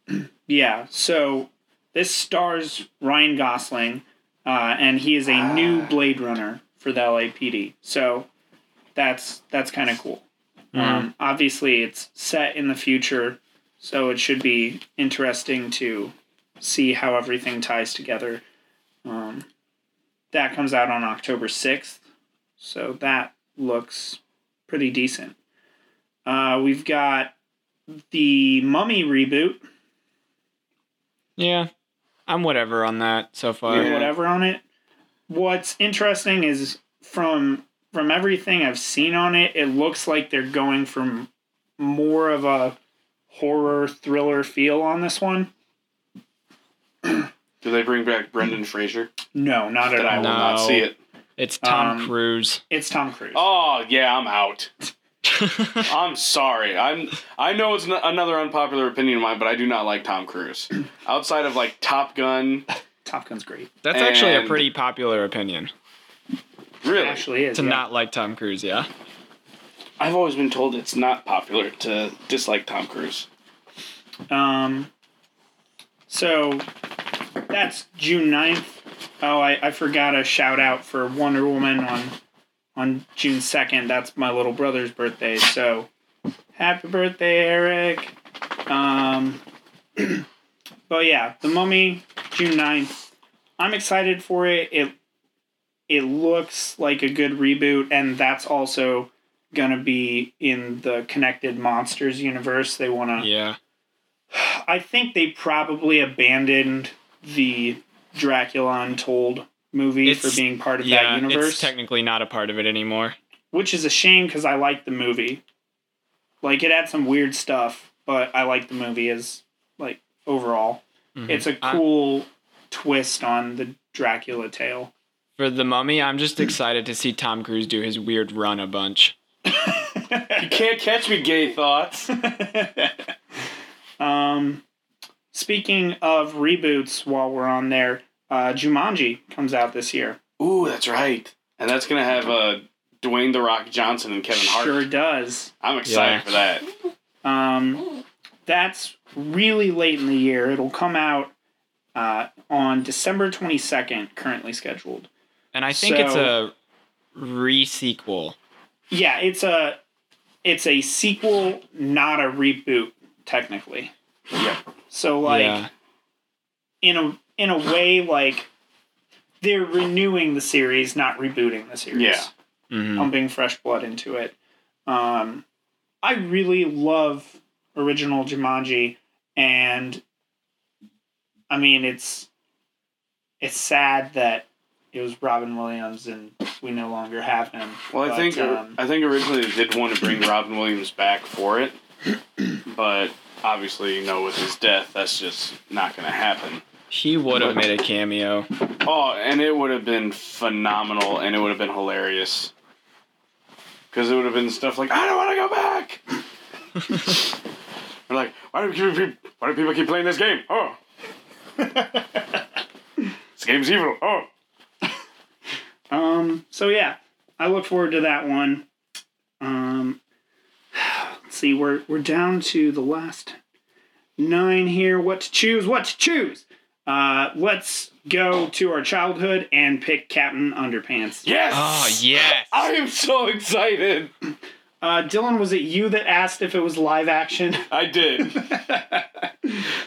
Speaker 3: [CLEARS THROAT]
Speaker 2: yeah. So this stars Ryan Gosling, uh, and he is a new Blade Runner for the LAPD. So that's that's kind of cool. Um, obviously, it's set in the future, so it should be interesting to see how everything ties together. Um, that comes out on October 6th, so that looks pretty decent. Uh, we've got the Mummy reboot,
Speaker 1: Yeah. I'm whatever on that so far.
Speaker 3: Yeah.
Speaker 2: whatever on it. What's interesting is from from everything I've seen on it, it looks like they're going from more of a horror thriller feel on this one. [CLEARS THROAT]
Speaker 3: Do they bring back Brendan Fraser?
Speaker 2: No, not at
Speaker 3: Then I
Speaker 2: all.
Speaker 3: will not see it.
Speaker 1: It's Tom
Speaker 2: Um,
Speaker 1: Cruise.
Speaker 2: It's Tom Cruise.
Speaker 3: Oh yeah, I'm out. [LAUGHS] I'm sorry. I'm. I know it's n- another unpopular opinion of mine, but I do not like Tom Cruise. [CLEARS THROAT] Outside of like Top Gun,
Speaker 2: Top Gun's great.
Speaker 1: That's actually a
Speaker 3: and-
Speaker 1: pretty popular opinion
Speaker 2: It
Speaker 3: really,
Speaker 2: actually is.
Speaker 1: to
Speaker 2: yeah.
Speaker 1: not like Tom Cruise. Yeah.
Speaker 3: I've always been told it's not popular to dislike Tom Cruise.
Speaker 2: Um, so that's June 9th. Oh, I, I forgot a shout out for Wonder Woman on on June 2nd. That's my little brother's birthday. So happy birthday, Eric. Um, [CLEARS THROAT] but yeah, The Mummy, June 9th. I'm excited for it. It it looks like a good reboot, and that's also gonna be in the connected monsters universe. They wanna
Speaker 1: Yeah. [SIGHS]
Speaker 2: I think they probably abandoned the Dracula Untold movie for being part of
Speaker 1: Yeah.
Speaker 2: that universe,
Speaker 1: It's technically not a part of it anymore.
Speaker 2: which is a shame because I like the movie. Like it had some weird stuff, but I like the movie as like overall.
Speaker 1: Mhm.
Speaker 2: It's a cool twist on the Dracula tale.
Speaker 1: For the Mummy, I'm just excited to see Tom Cruise do his weird run a bunch.
Speaker 3: You can't catch me, gay thoughts. [LAUGHS]
Speaker 2: um, speaking of reboots, while we're on there, uh, Jumanji comes out this year.
Speaker 3: Ooh, that's right. And that's gonna have uh, Dwayne the Rock Johnson and Kevin Hart.
Speaker 2: Sure does.
Speaker 3: I'm excited
Speaker 1: Yeah.
Speaker 3: for that.
Speaker 2: Um, that's really late in the year. It'll come out uh, on December 22nd, currently scheduled.
Speaker 1: And I think it's a re-sequel.
Speaker 2: Yeah, it's a it's a sequel, not a reboot, technically.
Speaker 3: Yeah.
Speaker 2: So like
Speaker 1: yeah.
Speaker 2: in a in a way, like they're renewing the series, not rebooting the series.
Speaker 3: Yeah.
Speaker 1: Mhm.
Speaker 2: pumping fresh blood into it. Um, I really love original Jumanji, and I mean it's it's sad that it was Robin Williams and we no longer have him.
Speaker 3: Well, I
Speaker 2: But,
Speaker 3: think
Speaker 2: um,
Speaker 3: I think originally they did want to bring Robin Williams back for it, but obviously, you know, with his death, that's just not going to happen.
Speaker 1: He would have made a cameo.
Speaker 3: Oh, and it would have been phenomenal, and it would have been hilarious. Because it would have been stuff like, "I don't want to go back." [LAUGHS] We're like, "Why do people, why do people keep playing this game?" Oh, [LAUGHS] this game's evil. Oh,
Speaker 2: Um, so yeah, I look forward to that one. Um, let's see, we're we're down to the last nine here. What to choose? What to choose? Uh, let's go to our childhood and pick Captain Underpants.
Speaker 3: yes!
Speaker 1: Oh yes. [LAUGHS]
Speaker 3: I am so excited. [CLEARS THROAT]
Speaker 2: Uh, Dylan, was it you that asked if it was live action? [LAUGHS]
Speaker 3: I did.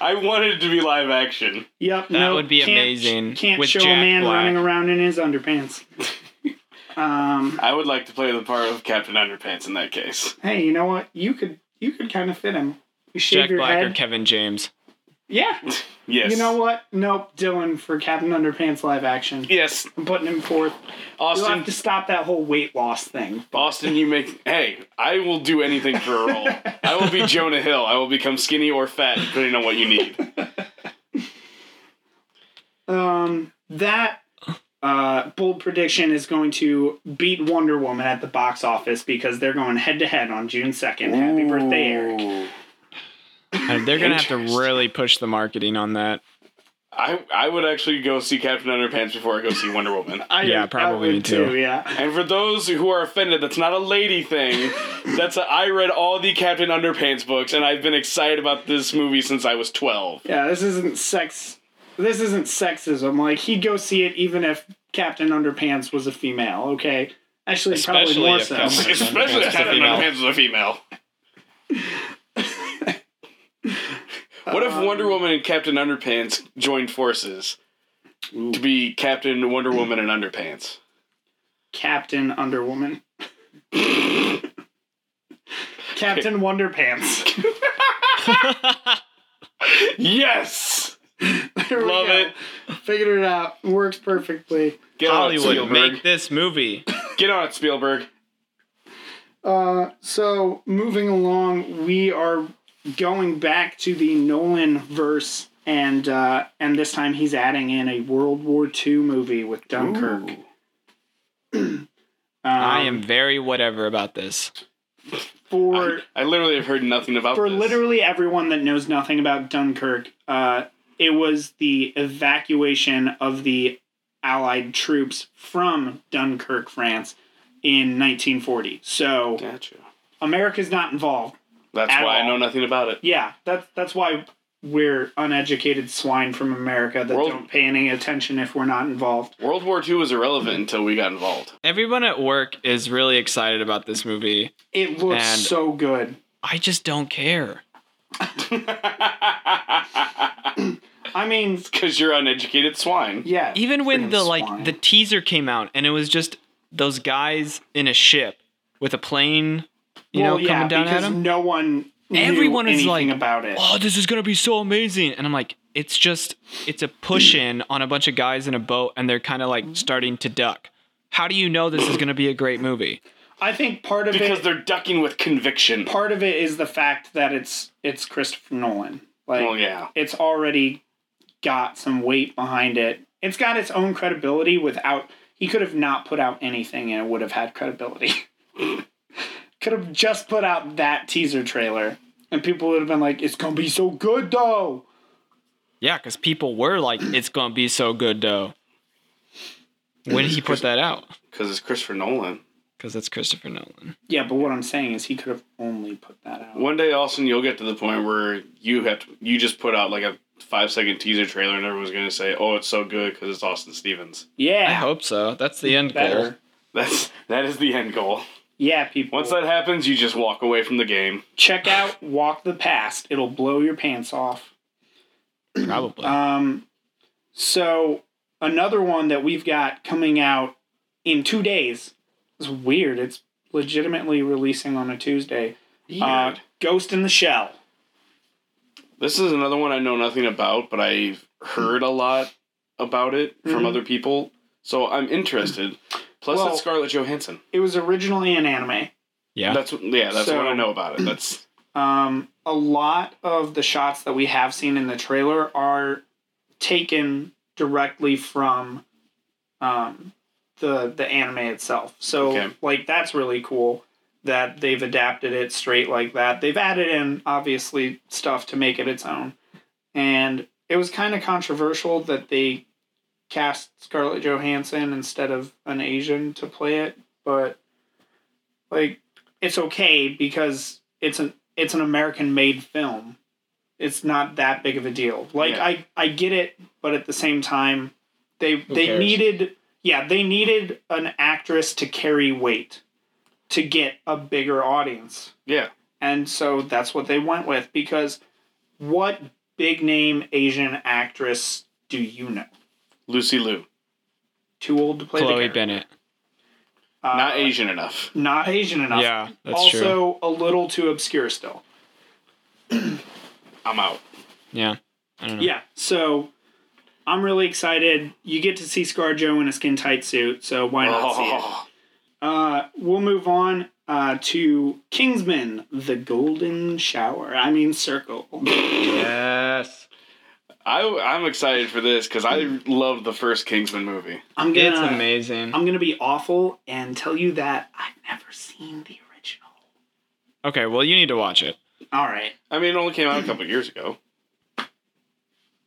Speaker 3: I wanted it to be live action.
Speaker 2: yep,
Speaker 1: That
Speaker 2: no,
Speaker 1: would be
Speaker 2: can't-
Speaker 1: amazing
Speaker 2: Can't
Speaker 1: with
Speaker 2: show a man
Speaker 1: Black.
Speaker 2: running around in his underpants. [LAUGHS] um,
Speaker 3: I would like to play the part of Captain Underpants in that case.
Speaker 2: hey, you know what? You could you could kind of fit him. You shave
Speaker 1: Jack
Speaker 2: your
Speaker 1: Black
Speaker 2: head.
Speaker 1: or Kevin James.
Speaker 2: Yeah. [LAUGHS]
Speaker 3: Yes.
Speaker 2: You know what? Nope, Dylan for Captain Underpants live action.
Speaker 3: Yes,
Speaker 2: I'm putting him forth.
Speaker 3: Austin, You'll
Speaker 2: have to stop that whole weight loss thing.
Speaker 3: Austin, you make. Hey, I will do anything for a role. [LAUGHS] I will be Jonah Hill. I will become skinny or fat, depending on what you need. [LAUGHS]
Speaker 2: Um, that uh, bold prediction is going to beat Wonder Woman at the box office because they're going head to head on June 2nd. Happy birthday, Eric.
Speaker 3: Ooh.
Speaker 1: And they're gonna have to really push the marketing on that.
Speaker 3: I I would actually go see Captain Underpants before I go see Wonder Woman. [LAUGHS]
Speaker 2: I,
Speaker 1: Yeah, probably
Speaker 2: would
Speaker 1: me too.
Speaker 2: Yeah.
Speaker 3: And for those who are offended, that's not a lady thing. [LAUGHS] That's a, I read all the Captain Underpants books, and I've been excited about this movie since I was twelve.
Speaker 2: Yeah, this isn't sex. This isn't sexism. Like he'd go see it even if Captain Underpants was a female. Okay, actually,
Speaker 1: Especially
Speaker 2: probably more
Speaker 1: if
Speaker 2: so.
Speaker 1: Captain- [LAUGHS]
Speaker 3: Especially if
Speaker 1: Underpants is
Speaker 3: Captain. Underpants was a female. What if Wonder Woman and Captain Underpants joined forces to be Captain Wonder Woman and Underpants?
Speaker 2: Captain Underwoman. Captain [LAUGHS] Wonderpants.
Speaker 3: Yes,
Speaker 2: There
Speaker 3: love
Speaker 2: go.
Speaker 3: it.
Speaker 2: Figured it out. Works perfectly.
Speaker 3: Get on it,
Speaker 1: Hollywood,
Speaker 3: Spielberg.
Speaker 1: make this movie.
Speaker 3: Get on it, Spielberg.
Speaker 2: Uh, so moving along, we are going back to the Nolan verse and uh, and this time he's adding in a World War II movie with Dunkirk.
Speaker 3: Ooh. [CLEARS THROAT]
Speaker 1: I
Speaker 2: Um,
Speaker 1: am very whatever about this.
Speaker 2: for
Speaker 3: I, I literally have heard nothing about
Speaker 2: for
Speaker 3: this.
Speaker 2: literally everyone that knows nothing about Dunkirk. Uh, it was the evacuation of the Allied troops from Dunkirk, France, in 1940. So
Speaker 3: Gotcha.
Speaker 2: America's not involved.
Speaker 3: That's
Speaker 2: At
Speaker 3: why I know nothing about it.
Speaker 2: Yeah, that's that's why we're uneducated swine from America that
Speaker 3: World-
Speaker 2: don't pay any attention if we're not involved.
Speaker 3: World War II was irrelevant until we got involved.
Speaker 1: Everyone at work is really excited about this movie.
Speaker 2: It looks
Speaker 1: And-
Speaker 2: so good.
Speaker 1: I just don't care. [LAUGHS]
Speaker 2: I mean,
Speaker 3: Because you're uneducated swine.
Speaker 2: yeah.
Speaker 1: Even when
Speaker 2: freaking
Speaker 1: the like the teaser came out and it was just those guys in a ship with a plane, you
Speaker 2: well,
Speaker 1: know,
Speaker 2: yeah,
Speaker 1: coming down at
Speaker 2: because
Speaker 1: them.
Speaker 2: no one knew
Speaker 1: Everyone is
Speaker 2: anything
Speaker 1: like,
Speaker 2: about it.
Speaker 1: Oh, this is gonna be so amazing! And I'm like, it's just it's a push in [CLEARS THROAT] on a bunch of guys in a boat, and they're kind of like starting to duck. How do you know this is gonna be a great movie?
Speaker 2: I think part of
Speaker 3: Because
Speaker 2: it because
Speaker 3: they're ducking with conviction.
Speaker 2: part of it is the fact that it's it's Christopher Nolan. Like
Speaker 3: well, yeah.
Speaker 2: it's already got some weight behind it. It's got its own credibility without he could have not put out anything and it would have had credibility. [LAUGHS] could have just put out that teaser trailer and people would have been like, It's gonna be so good though.
Speaker 1: Yeah, because people were like, it's gonna be so good though. When did he put that out?
Speaker 3: Because it's Christopher Nolan.
Speaker 1: Because it's Christopher Nolan.
Speaker 2: Yeah, but what I'm saying is he could have only put that out.
Speaker 3: One day, Austin, you'll get to the point where you have to, you just put out like a five second teaser trailer, and everyone's gonna say, "Oh, it's so good" because it's Austin Stevens.
Speaker 2: Yeah.
Speaker 1: I hope so. That's the end
Speaker 2: better.
Speaker 1: goal.
Speaker 3: That's that is the end goal.
Speaker 2: Yeah, people.
Speaker 3: Once that happens, you just walk away from the game.
Speaker 2: check out Walk the Past. It'll blow your pants off.
Speaker 1: Probably.
Speaker 2: Um, so another one that we've got coming out in two days. It's weird. It's legitimately releasing on a Tuesday. Uh, Ghost in the Shell.
Speaker 3: This is another one I know nothing about, but I've heard a lot about it from
Speaker 2: Mhm.
Speaker 3: other people, so I'm interested. Plus,
Speaker 2: Well-
Speaker 3: it's Scarlett Johansson.
Speaker 2: It was originally an anime.
Speaker 1: yeah.
Speaker 3: That's what- yeah, that's
Speaker 2: So-
Speaker 3: what I know about it. That's
Speaker 2: Um, a lot of the shots that we have seen in the trailer are taken directly from um, the the anime itself. So
Speaker 3: Okay.
Speaker 2: like that's really cool that they've adapted it straight like that. They've added in obviously stuff to make it its own. And it was kind of controversial that they cast Scarlett Johansson instead of an Asian to play it, but like it's okay because it's an it's an American made film. It's not that big of a deal. Like
Speaker 3: Yeah.
Speaker 2: I I get it, but at the same time they they
Speaker 1: cares?
Speaker 2: needed yeah, they needed an actress to carry weight to get a bigger audience.
Speaker 3: yeah.
Speaker 2: And so that's what they went with because what big name Asian actress do you know?
Speaker 3: Lucy Liu,
Speaker 2: Too old to play the
Speaker 1: Chloe
Speaker 2: character.
Speaker 1: Bennet.
Speaker 2: Uh,
Speaker 3: not Asian enough.
Speaker 2: Not Asian enough.
Speaker 1: Yeah, that's
Speaker 2: also
Speaker 1: true.
Speaker 2: a little too obscure still.
Speaker 3: I'm out.
Speaker 1: Yeah. I don't know.
Speaker 2: Yeah. So I'm really excited. You get to see Scar ScarJo in a skin tight suit, so why not see it?
Speaker 3: Oh,
Speaker 2: Uh, we'll move on uh, to Kingsman: The Golden Shower. I mean, Circle. [LAUGHS]
Speaker 1: Yes.
Speaker 3: I I'm excited for this because I love the first Kingsman movie.
Speaker 2: I'm
Speaker 1: It's
Speaker 2: gonna.
Speaker 1: amazing.
Speaker 2: I'm gonna be awful and tell you that I've never seen the original.
Speaker 1: Okay, well, you need to watch it.
Speaker 2: All right,
Speaker 3: I mean, it only came out a couple years ago,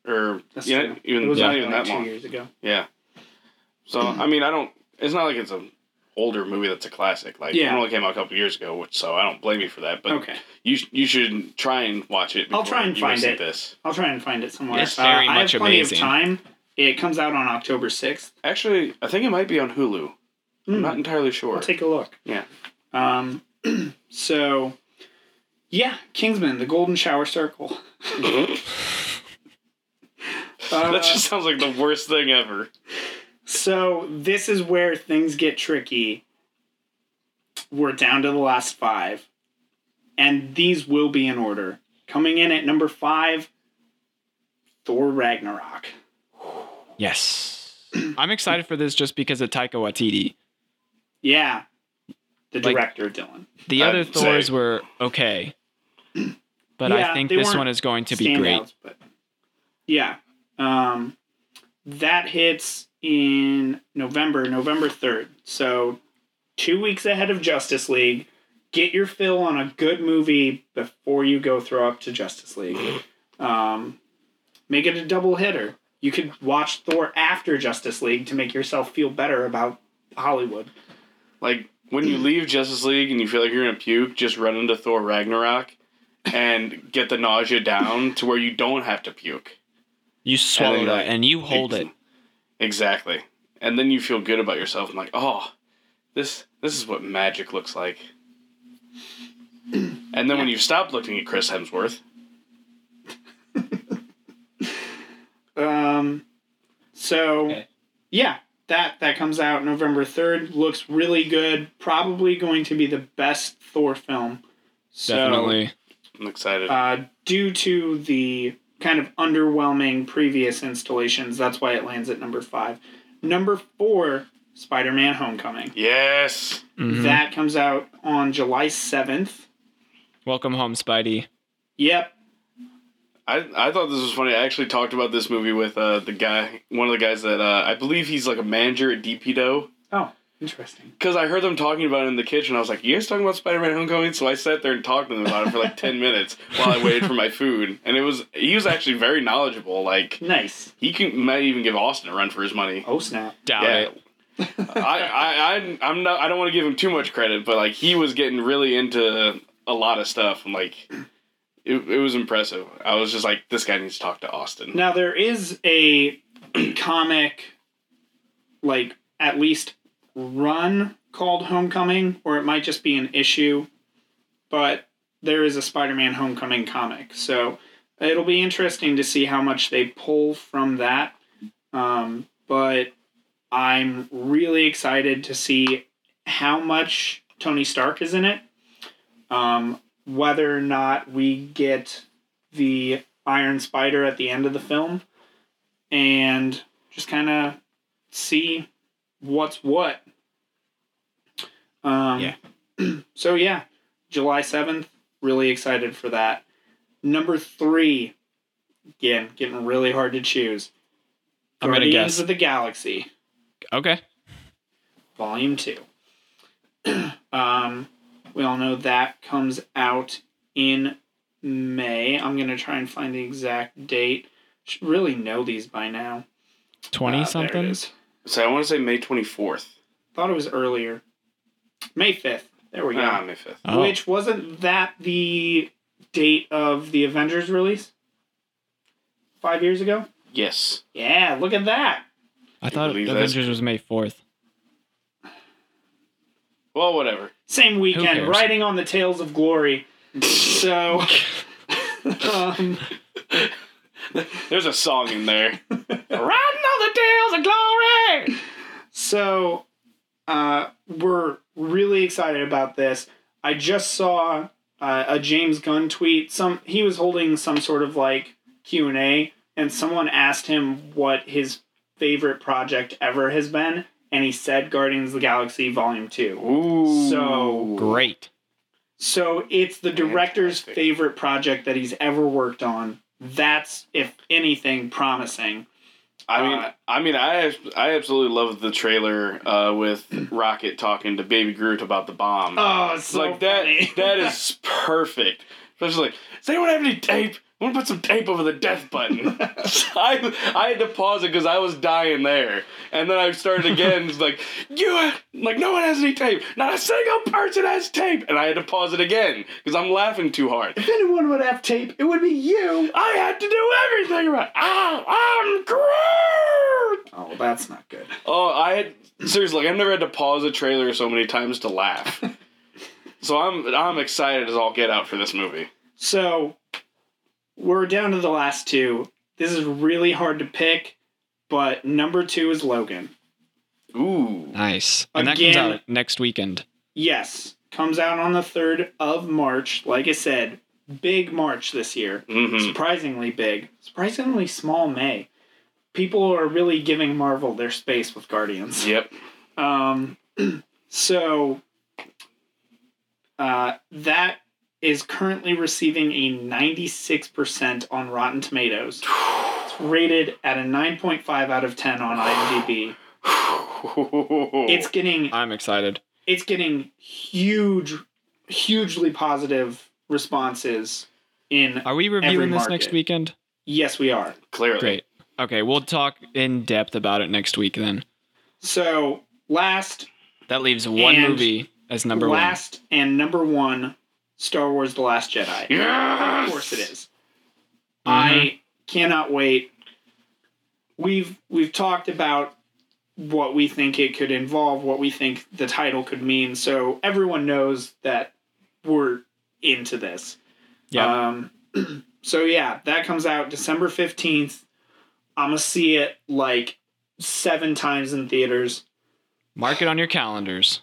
Speaker 3: or
Speaker 2: that's
Speaker 3: yeah,
Speaker 2: true.
Speaker 3: even
Speaker 2: it was
Speaker 3: not even
Speaker 2: like
Speaker 3: that
Speaker 2: two
Speaker 3: long.
Speaker 2: years ago.
Speaker 3: Yeah. So I mean, I don't. It's not like it's an older movie that's a classic. Like
Speaker 2: Yeah.
Speaker 3: it only came out a couple years ago, which so I don't blame you for that. But
Speaker 2: Okay,
Speaker 3: you you should try and watch it.
Speaker 2: I'll try and
Speaker 3: you
Speaker 2: find it.
Speaker 3: This
Speaker 2: I'll try and find it somewhere.
Speaker 1: It's very
Speaker 2: uh, I have
Speaker 1: much
Speaker 2: plenty
Speaker 1: amazing.
Speaker 2: of time. It comes out on October sixth.
Speaker 3: actually, I think it might be on Hulu. I'm not entirely sure.
Speaker 2: I'll take a look.
Speaker 3: Yeah.
Speaker 2: Um. [CLEARS THROAT] so, yeah, Kingsman: The Golden Shower Circle. [LAUGHS] Uh,
Speaker 3: that just sounds like the worst thing ever.
Speaker 2: So this is where things get tricky. We're down to the last five, and these will be in order. Coming in at number five, Thor Ragnarok.
Speaker 1: Yes. [CLEARS THROAT] I'm excited for this just because of Taika Waititi.
Speaker 2: Yeah, the
Speaker 1: Like-
Speaker 2: director Dylan.
Speaker 1: The
Speaker 3: I'd
Speaker 1: other
Speaker 3: say-
Speaker 1: Thors were okay, but
Speaker 2: Yeah,
Speaker 1: I think this one is going to be great.
Speaker 2: But Yeah. Um, that hits in November, November 3rd. So, two weeks ahead of Justice League. Get your fill on a good movie before you go throw up to Justice League. Um, make it a double hitter. You could watch Thor after Justice League to make yourself feel better about Hollywood.
Speaker 3: Like when you leave Justice League and you feel like you're gonna puke, just run into Thor Ragnarok and get the nausea down to where you don't have to puke.
Speaker 1: You swallow
Speaker 3: you're
Speaker 1: that
Speaker 3: like,
Speaker 1: and you hold it.
Speaker 3: Exactly. And then you feel good about yourself and like, oh, this this is what magic looks like. [CLEARS THROAT] And then when you stop looking at Chris Hemsworth, [LAUGHS]
Speaker 2: Um, so
Speaker 1: Okay.
Speaker 2: yeah, that that comes out November third. Looks really good. Probably going to be the best Thor film. So,
Speaker 1: Definitely.
Speaker 3: I'm excited.
Speaker 2: Uh, due to the kind of underwhelming previous installations, that's why it lands at number five. Number four, Spider-Man: Homecoming.
Speaker 3: yes.
Speaker 1: Mhm.
Speaker 2: That comes out on July seventh.
Speaker 1: Welcome home, Spidey.
Speaker 2: Yep.
Speaker 3: I, I thought this was funny. I actually talked about this movie with uh, the guy, one of the guys that uh, I believe he's like a manager at DPDO.
Speaker 2: Oh, interesting.
Speaker 3: Because I heard them talking about it in the kitchen. I was like, you guys talking about Spider Man Homecoming? So I sat there and talked to them about it for like 10 minutes while I waited for my food. And it was, he was actually very knowledgeable. Like,
Speaker 2: Nice.
Speaker 3: he can might even give Austin a run for his money.
Speaker 2: Oh snap.
Speaker 1: Doubt
Speaker 3: Yeah.
Speaker 1: it.
Speaker 3: I, I, I, I'm not, I don't want to give him too much credit, but like, he was getting really into a lot of stuff. And like, it, it was impressive. I was just like, this guy needs to talk to Austin.
Speaker 2: Now there is a [CLEARS THROAT] comic, like at least run called Homecoming, or it might just be an issue, but there is a Spider-Man Homecoming comic, so it'll be interesting to see how much they pull from that. Um, but I'm really excited to see how much Tony Stark is in it. Um, whether or not we get the Iron Spider at the end of the film and just kind of see what's what. Um,
Speaker 1: Yeah. [CLEARS THROAT]
Speaker 2: so, yeah, July 7th, really excited for that. Number three, again, getting really hard to choose.
Speaker 1: I'm gonna
Speaker 2: Guardians
Speaker 1: guess.
Speaker 2: of the Galaxy,
Speaker 1: Okay.
Speaker 2: Volume 2. [CLEARS THROAT] um, we all know that comes out in May. I'm going to try and find the exact date. Should really know these by now.
Speaker 1: 20
Speaker 2: there it
Speaker 1: something?
Speaker 2: Is.
Speaker 3: So I want to say May 24th.
Speaker 2: Thought it was earlier. May 5th. There we go.
Speaker 3: Ah, May 5th.
Speaker 1: Oh.
Speaker 2: Which wasn't that the date of the Avengers release? Five years ago?
Speaker 3: Yes.
Speaker 2: Yeah, look at that.
Speaker 1: I thought
Speaker 3: believe that's-
Speaker 1: Avengers was May 4th.
Speaker 3: Well, whatever.
Speaker 2: Same weekend,
Speaker 1: cares?
Speaker 2: riding on the tails of glory. [LAUGHS] So, [LAUGHS] um,
Speaker 3: There's a song in there. Riding [LAUGHS] on the tails of glory.
Speaker 2: So, uh, we're really excited about this. I just saw uh, a James Gunn tweet. Some he was holding some sort of like Q and A, and someone asked him what his favorite project ever has been, and he said Guardians of the Galaxy Volume Two.
Speaker 3: Ooh.
Speaker 2: So-
Speaker 1: Great.
Speaker 2: So it's the director's
Speaker 3: Fantastic.
Speaker 2: favorite project that he's ever worked on. That's, if anything, promising.
Speaker 3: I mean,
Speaker 2: Uh,
Speaker 3: I mean, I I absolutely love the trailer uh, with [CLEARS THROAT] Rocket talking to Baby Groot about the bomb.
Speaker 2: Oh, it's so
Speaker 3: like that.
Speaker 2: funny. [LAUGHS]
Speaker 3: that is perfect. Especially like, does anyone have any tape? I want to put some tape over the death button. [LAUGHS] [LAUGHS] I I had to pause it because I was dying there, and then I started again. It's like you like no one has any tape. Not a single person has tape, and I had to pause it again because I'm laughing too hard.
Speaker 2: if anyone would have tape, it would be you.
Speaker 3: I had to do everything right. Ah, I'm Groot.
Speaker 2: Oh, that's not good.
Speaker 3: Oh, I had seriously. Like, I've never had to pause a trailer so many times to laugh. [LAUGHS] so I'm I'm excited as all get out for this movie.
Speaker 2: So we're down to the last two. This is really hard to pick, but number two is Logan.
Speaker 3: Ooh.
Speaker 1: Nice. And that
Speaker 2: Again-
Speaker 1: comes out next weekend.
Speaker 2: Yes, comes out on the 3rd of March. Like I said, big March this year.
Speaker 3: hmm
Speaker 2: Surprisingly big. Surprisingly small May. People are really giving Marvel their space with Guardians.
Speaker 3: Yep.
Speaker 2: Um, [CLEARS THROAT] so uh, that is currently receiving a 96% on Rotten Tomatoes. It's rated at a 9.5 out of 10 on IMDb. It's getting
Speaker 1: I'm excited.
Speaker 2: it's getting huge hugely positive responses in
Speaker 1: Are we reviewing this next weekend?
Speaker 2: Yes, we are.
Speaker 3: clearly.
Speaker 1: Great. Okay, we'll talk in depth about it next week then.
Speaker 2: So, last
Speaker 1: That leaves one movie as number one.
Speaker 2: last and number 1 Star Wars The Last Jedi.
Speaker 3: Yes!
Speaker 2: Of course it is.
Speaker 1: Mhm.
Speaker 2: I cannot wait. We've we've talked about what we think it could involve, what we think the title could mean, so everyone knows that we're into this.
Speaker 1: Yeah.
Speaker 2: Um [CLEARS THROAT] so yeah, that comes out December 15th. I'm going to see it like 7 times in theaters.
Speaker 1: Mark it on your calendars.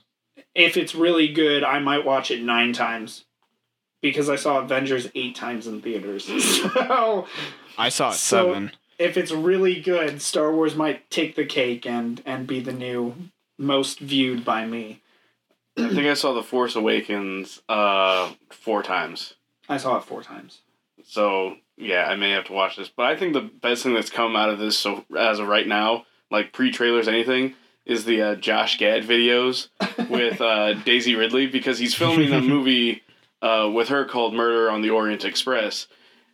Speaker 2: If it's really good, I might watch it 9 times because I saw Avengers 8 times in theaters. [LAUGHS] so
Speaker 1: I saw it
Speaker 2: So-
Speaker 1: seven.
Speaker 2: if it's really good, Star Wars might take the cake and and be the new most viewed by me.
Speaker 3: I think I saw The Force Awakens uh, four times.
Speaker 2: I saw it four times.
Speaker 3: So yeah, I may have to watch this. But I think the best thing that's come out of this, so as of right now, like pre-trailers, anything, is the uh, Josh Gad videos [LAUGHS] with uh, Daisy Ridley because he's filming a movie [LAUGHS] uh, with her called Murder on the Orient Express.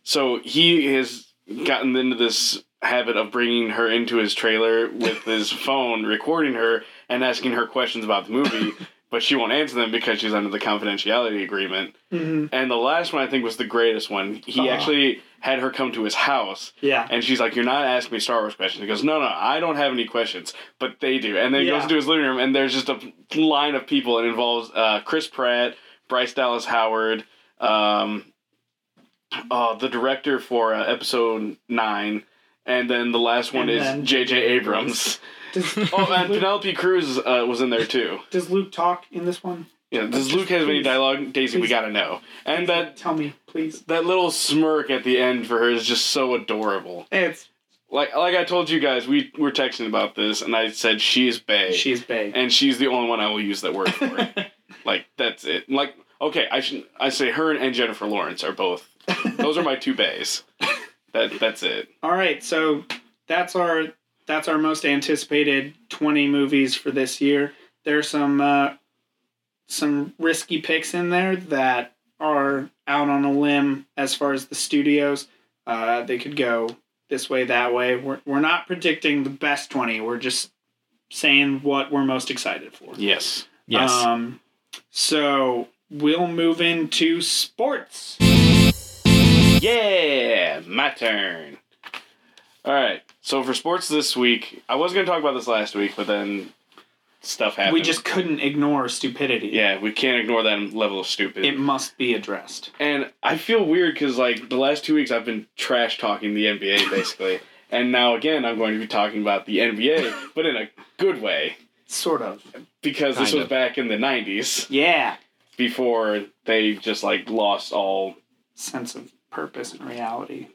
Speaker 3: So he has gotten into this habit of bringing her into his trailer with [LAUGHS] his phone, recording her and asking her questions about the movie. [LAUGHS] But she won't answer them because she's under the confidentiality agreement.
Speaker 2: Mm-hmm.
Speaker 3: And the last one I think was the greatest one. He
Speaker 2: Uh-huh.
Speaker 3: actually had her come to his house,
Speaker 2: Yeah.
Speaker 3: and she's like, "You're not asking me Star Wars questions." He goes, "No, no, I don't have any questions, but they do." And then he
Speaker 2: Yeah.
Speaker 3: goes into his living room, and there's just a line of people. It involves uh, Chris Pratt, Bryce Dallas Howard, um, uh, the director for uh, Episode Nine, and then the last one
Speaker 2: And
Speaker 3: is
Speaker 2: then
Speaker 3: J.J. Abrams.
Speaker 2: Does, [LAUGHS]
Speaker 3: oh, and Penelope Cruz uh, was in there too.
Speaker 2: does Luke talk in this one?
Speaker 3: Yeah, does Luke have any dialogue? Daisy, we gotta know. And that
Speaker 2: tell me, please.
Speaker 3: that little smirk at the end for her is just so adorable.
Speaker 2: It's
Speaker 3: Like like I told you guys, we were texting about this, and I said she's Bay,
Speaker 2: she's big.
Speaker 3: and she's the only one I will use that word for. [LAUGHS] like that's it. Like okay, I should I say her and Jennifer Lawrence are both. Those are my two Bays. [LAUGHS] That that's it.
Speaker 2: All right, so that's our that's our most anticipated 20 movies for this year. There's some uh, some risky picks in there that are out on a limb as far as the studios. Uh, they could go this way, that way. We're, we're not predicting the best 20. We're just saying what we're most excited for.
Speaker 3: Yes.
Speaker 1: Yes.
Speaker 2: Um, so we'll move into sports.
Speaker 3: Yeah, my turn. All right. So for sports this week, I was going to talk about this last week, but then stuff happened.
Speaker 2: We just couldn't ignore stupidity.
Speaker 3: yeah, we can't ignore that level of stupid.
Speaker 2: It must be addressed.
Speaker 3: And I feel weird because like the last two weeks I've been trash talking the NBA basically, [LAUGHS] and now again I'm going to be talking about the NBA, but in a good way
Speaker 2: Sort of.
Speaker 3: because this
Speaker 1: Kind
Speaker 3: was
Speaker 1: of.
Speaker 3: back in the '90s
Speaker 2: Yeah.
Speaker 3: before they just like lost all.
Speaker 2: Sense of purpose and reality.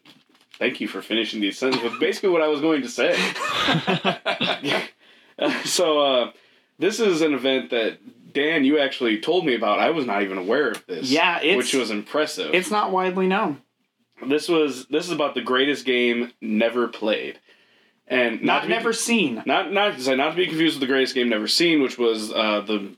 Speaker 3: Thank you for finishing these sentences with basically what I was going to say. [LAUGHS] [LAUGHS] so uh, this is an event that Dan, you actually told me about. I was not even aware of this.
Speaker 2: Yeah, it's
Speaker 3: which was impressive.
Speaker 2: it's not widely known.
Speaker 3: This was this is about the greatest game never played, and
Speaker 2: Not
Speaker 3: to be-
Speaker 2: never seen.
Speaker 3: not not to say not to be confused with the greatest game never seen, which was uh, the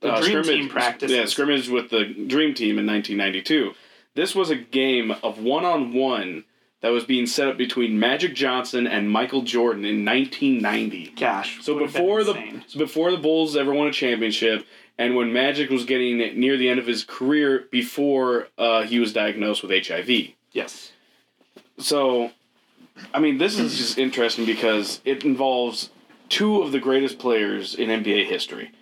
Speaker 2: The
Speaker 3: uh,
Speaker 2: Dream
Speaker 3: scrimmage,
Speaker 2: Team practice.
Speaker 3: Yeah, scrimmage with the Dream Team in 1992. This was a game of one on one that was being set up between Magic Johnson and Michael Jordan in 1990.
Speaker 2: Gosh.
Speaker 3: So before the so before the Bulls ever won a championship, and when Magic was getting near the end of his career before uh, he was diagnosed with HIV.
Speaker 2: Yes.
Speaker 3: So, I mean, this is just interesting because it involves two of the greatest players in NBA history.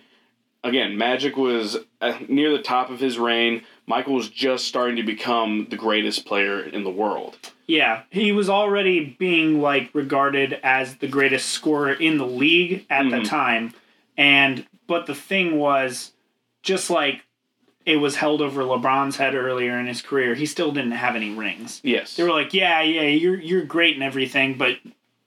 Speaker 3: Again, Magic was uh, near the top of his reign. Michael was just starting to become the greatest player in the world.
Speaker 2: Yeah, he was already being like regarded as the greatest scorer in the league at the
Speaker 3: Mhm.
Speaker 2: time. And but the thing was just like it was held over LeBron's head earlier in his career, he still didn't have any rings.
Speaker 3: Yes.
Speaker 2: They were like, "Yeah, yeah, you're you're great and everything, but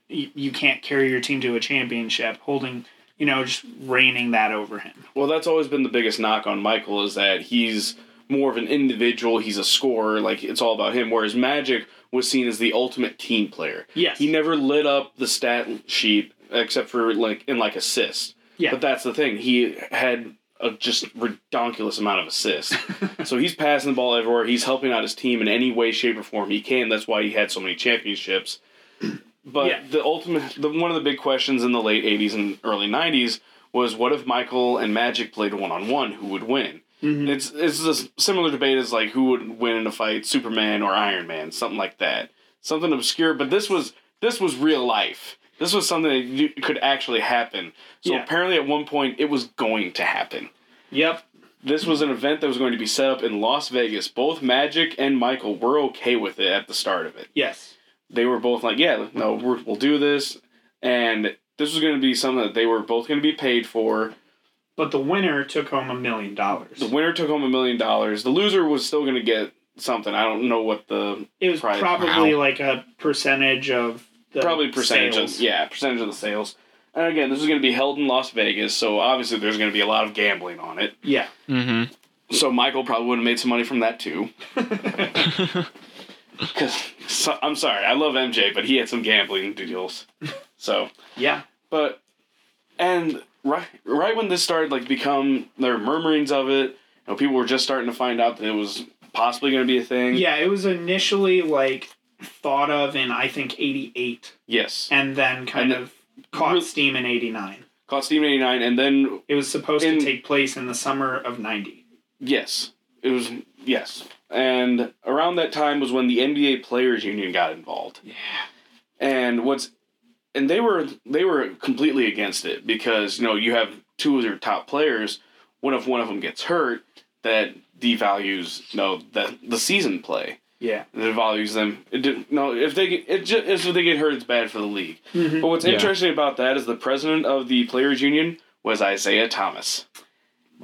Speaker 2: you, you can't carry your team to a championship." Holding, you know, just reigning that over him.
Speaker 3: Well, that's always been the biggest knock on Michael is that he's more of an individual. He's a scorer. Like it's all about him. Whereas Magic was seen as the ultimate team player.
Speaker 2: Yes.
Speaker 3: He never lit up the stat sheet except for like in like assists.
Speaker 2: Yeah.
Speaker 3: But that's the thing. He had a just redonkulous amount of assists. [LAUGHS] so he's passing the ball everywhere. He's helping out his team in any way, shape, or form he can. That's why he had so many championships. But
Speaker 2: Yeah.
Speaker 3: the ultimate, the, one of the big questions in the late '80s and early '90s was, what if Michael and Magic played one on one? Who would win?
Speaker 2: Mhm.
Speaker 3: It's it's a similar debate as like who would win in a fight, Superman or Iron Man, something like that. Something obscure, but this was this was real life. This was something that you, could actually happen. So
Speaker 2: Yeah.
Speaker 3: apparently, at one point, it was going to happen.
Speaker 2: Yep.
Speaker 3: This was an event that was going to be set up in Las Vegas. Both Magic and Michael were okay with it at the start of it.
Speaker 2: Yes.
Speaker 3: They were both like, "Yeah, no, we're, we'll do this," and this was going to be something that they were both going to be paid for.
Speaker 2: But the winner took home a million dollars.
Speaker 3: The winner took home a million dollars. The loser was still going to get something. I don't know what the
Speaker 2: It was
Speaker 3: prize.
Speaker 2: probably
Speaker 1: Wow.
Speaker 2: like a percentage of the
Speaker 3: probably percentage
Speaker 2: sales.
Speaker 3: of yeah percentage of the sales. And again, this is going to be held in Las Vegas, so obviously there's going to be a lot of gambling on it.
Speaker 2: Yeah.
Speaker 1: Mm-hmm.
Speaker 3: So Michael probably would have made some money from that too. [LAUGHS] [LAUGHS] Because so, I'm sorry, I love MJ, but he had some gambling deals. So,
Speaker 2: yeah.
Speaker 3: but and right right when this started like become there were murmurings of it, you know, people were just starting to find out that it was possibly going to be a thing.
Speaker 2: Yeah, it was initially like thought of in I think '88,
Speaker 3: Yes.
Speaker 2: and then kind
Speaker 3: And
Speaker 2: of caught
Speaker 3: Re-
Speaker 2: steam in '89.
Speaker 3: Caught Steam '89, and then
Speaker 2: It was supposed
Speaker 3: In-
Speaker 2: to take place in the summer of '90.
Speaker 3: Yes, it was yes, and around that time was when the NBA Players Union got involved.
Speaker 2: Yeah.
Speaker 3: And what's and they were they were completely against it because you know you have two of your top players. What if one of them gets hurt? That devalues you know the the season play.
Speaker 2: Yeah.
Speaker 3: It values them. It did, no, if they get it just if they get hurt, it's bad for the league.
Speaker 2: Mhm.
Speaker 3: But what's
Speaker 1: Yeah.
Speaker 3: interesting about that is the president of the Players Union was Isiah Thomas.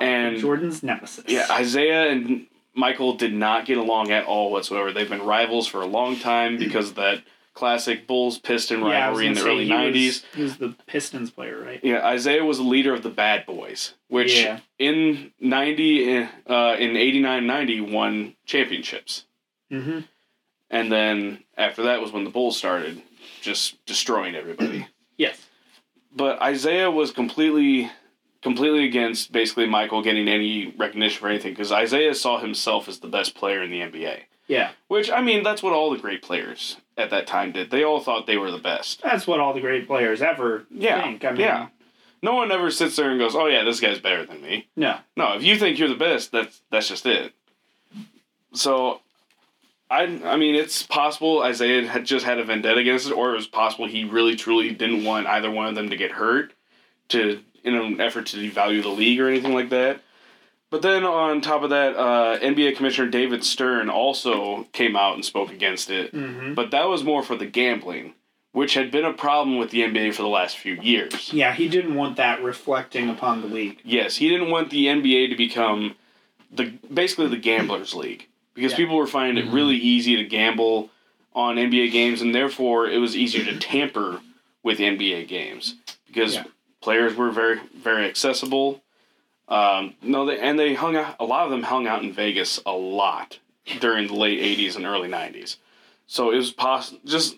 Speaker 3: And
Speaker 2: Jordan's nemesis.
Speaker 3: yeah, Isiah and Michael did not get along at all whatsoever. They've been rivals for a long time because of that classic Bulls Piston
Speaker 2: Yeah,
Speaker 3: rivalry in the
Speaker 2: say,
Speaker 3: early nineties.
Speaker 2: Was, he was the Pistons player, right?
Speaker 3: Yeah, Isiah was the leader of the Bad Boys, which
Speaker 2: Yeah.
Speaker 3: in ninety uh, in 89-90 won championships,
Speaker 2: Mm-hmm.
Speaker 3: and then after that was when the Bulls started just destroying everybody. [CLEARS THROAT]
Speaker 2: Yes.
Speaker 3: but Isiah was completely completely against basically Michael getting any recognition for anything because Isiah saw himself as the best player in the NBA.
Speaker 2: Yeah.
Speaker 3: Which I mean, that's what all the great players at that time did. They all thought they were the best.
Speaker 2: That's what all the great players ever
Speaker 3: Yeah,
Speaker 2: think. I mean,
Speaker 3: yeah. No one ever sits there and goes, "Oh yeah, this guy's better than me."
Speaker 2: no.
Speaker 3: No, if you think you're the best, that's that's just it. So, I I mean, it's possible Isiah had just had a vendetta against it, or it was possible he really truly didn't want either one of them to get hurt, to in an effort to devalue the league or anything like that. But then on top of that, uh, NBA Commissioner David Stern also came out and spoke against it.
Speaker 2: Mm-hmm.
Speaker 3: But that was more for the gambling, which had been a problem with the NBA for the last few years.
Speaker 2: Yeah, he didn't want that reflecting upon the league.
Speaker 3: Yes, he didn't want the NBA to become the basically the gamblers league because
Speaker 2: Yeah.
Speaker 3: people were finding it really easy to gamble on NBA games and therefore it was easier to tamper with NBA games because
Speaker 2: Yeah.
Speaker 3: players were very very accessible. Um, no, they, and they hung out. A lot of them hung out in Vegas a lot during the late '80s and early '90s. So it was possible. Just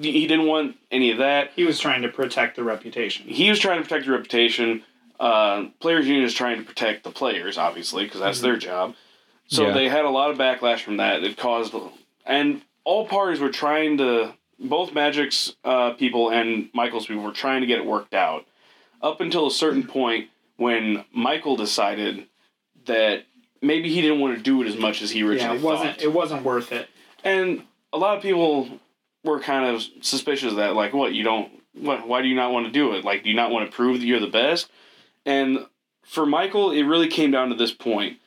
Speaker 3: he didn't want any of that
Speaker 2: He was trying to protect the reputation.
Speaker 3: he was trying to protect the reputation. Uh, players union is trying to protect the players, obviously, because that's their job. So
Speaker 1: Yeah.
Speaker 3: they had a lot of backlash from that. It caused, and all parties were trying to, both Magic's uh, people and Michael's people were trying to get it worked out, up until a certain point when Michael decided that maybe he didn't want to do it as much as he
Speaker 2: Yeah,
Speaker 3: originally
Speaker 2: it wasn't.
Speaker 3: thought.
Speaker 2: It wasn't worth it.
Speaker 3: And a lot of people were kind of suspicious of that, like, what you don't, what, why do you not want to do it? Like, do you not want to prove that you're the best? And for Michael, it really came down to this point.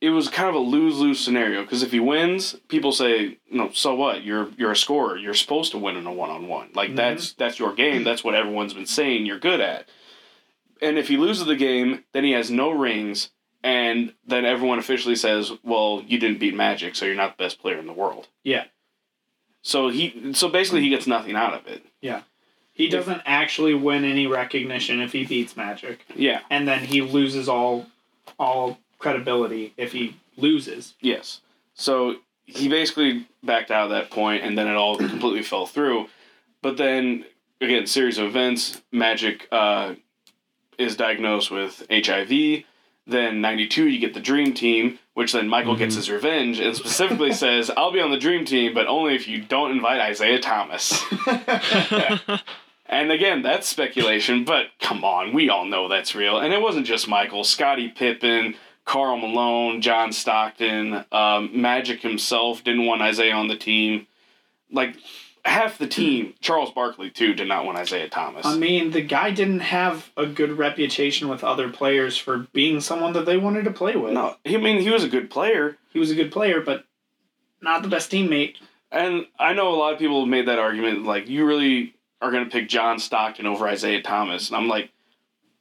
Speaker 3: It was kind of a lose lose scenario because if he wins, people say, "No, so what? You're you're a scorer. You're supposed to win in a one on one. Like
Speaker 2: Mhm.
Speaker 3: that's that's your game. That's what everyone's been saying you're good at." And if he loses the game, then he has no rings, and then everyone officially says, "Well, you didn't beat Magic, so you're not the best player in the world."
Speaker 2: Yeah.
Speaker 3: So he so basically he gets nothing out of it. Yeah.
Speaker 2: He doesn't actually win any recognition if he beats Magic,
Speaker 3: Yeah.
Speaker 2: and then he loses all all credibility if he loses.
Speaker 3: Yes. So he basically backed out at that point, and then it all completely fell through. But then again, series of events. Magic uh, is diagnosed with HIV. Then '92, you get the Dream Team, which then Michael gets his revenge and specifically [LAUGHS] says, "I'll be on the Dream Team, but only if you don't invite Isiah Thomas." [LAUGHS] [LAUGHS] And again, that's speculation, but come on, we all know that's real. And it wasn't just Michael, Scottie Pippen, Karl Malone, John Stockton, um, Magic himself didn't want Isiah on the team. Like half the team, Charles Barkley too, did not want Isiah Thomas.
Speaker 2: I mean, the guy didn't have a good reputation with other players for being someone that they wanted to play with.
Speaker 3: no, I mean he was a good player,
Speaker 2: He was a good player, but not the best teammate.
Speaker 3: and I know a lot of people have made that argument. Like you really are going to pick John Stockton over Isiah Thomas, and I'm like,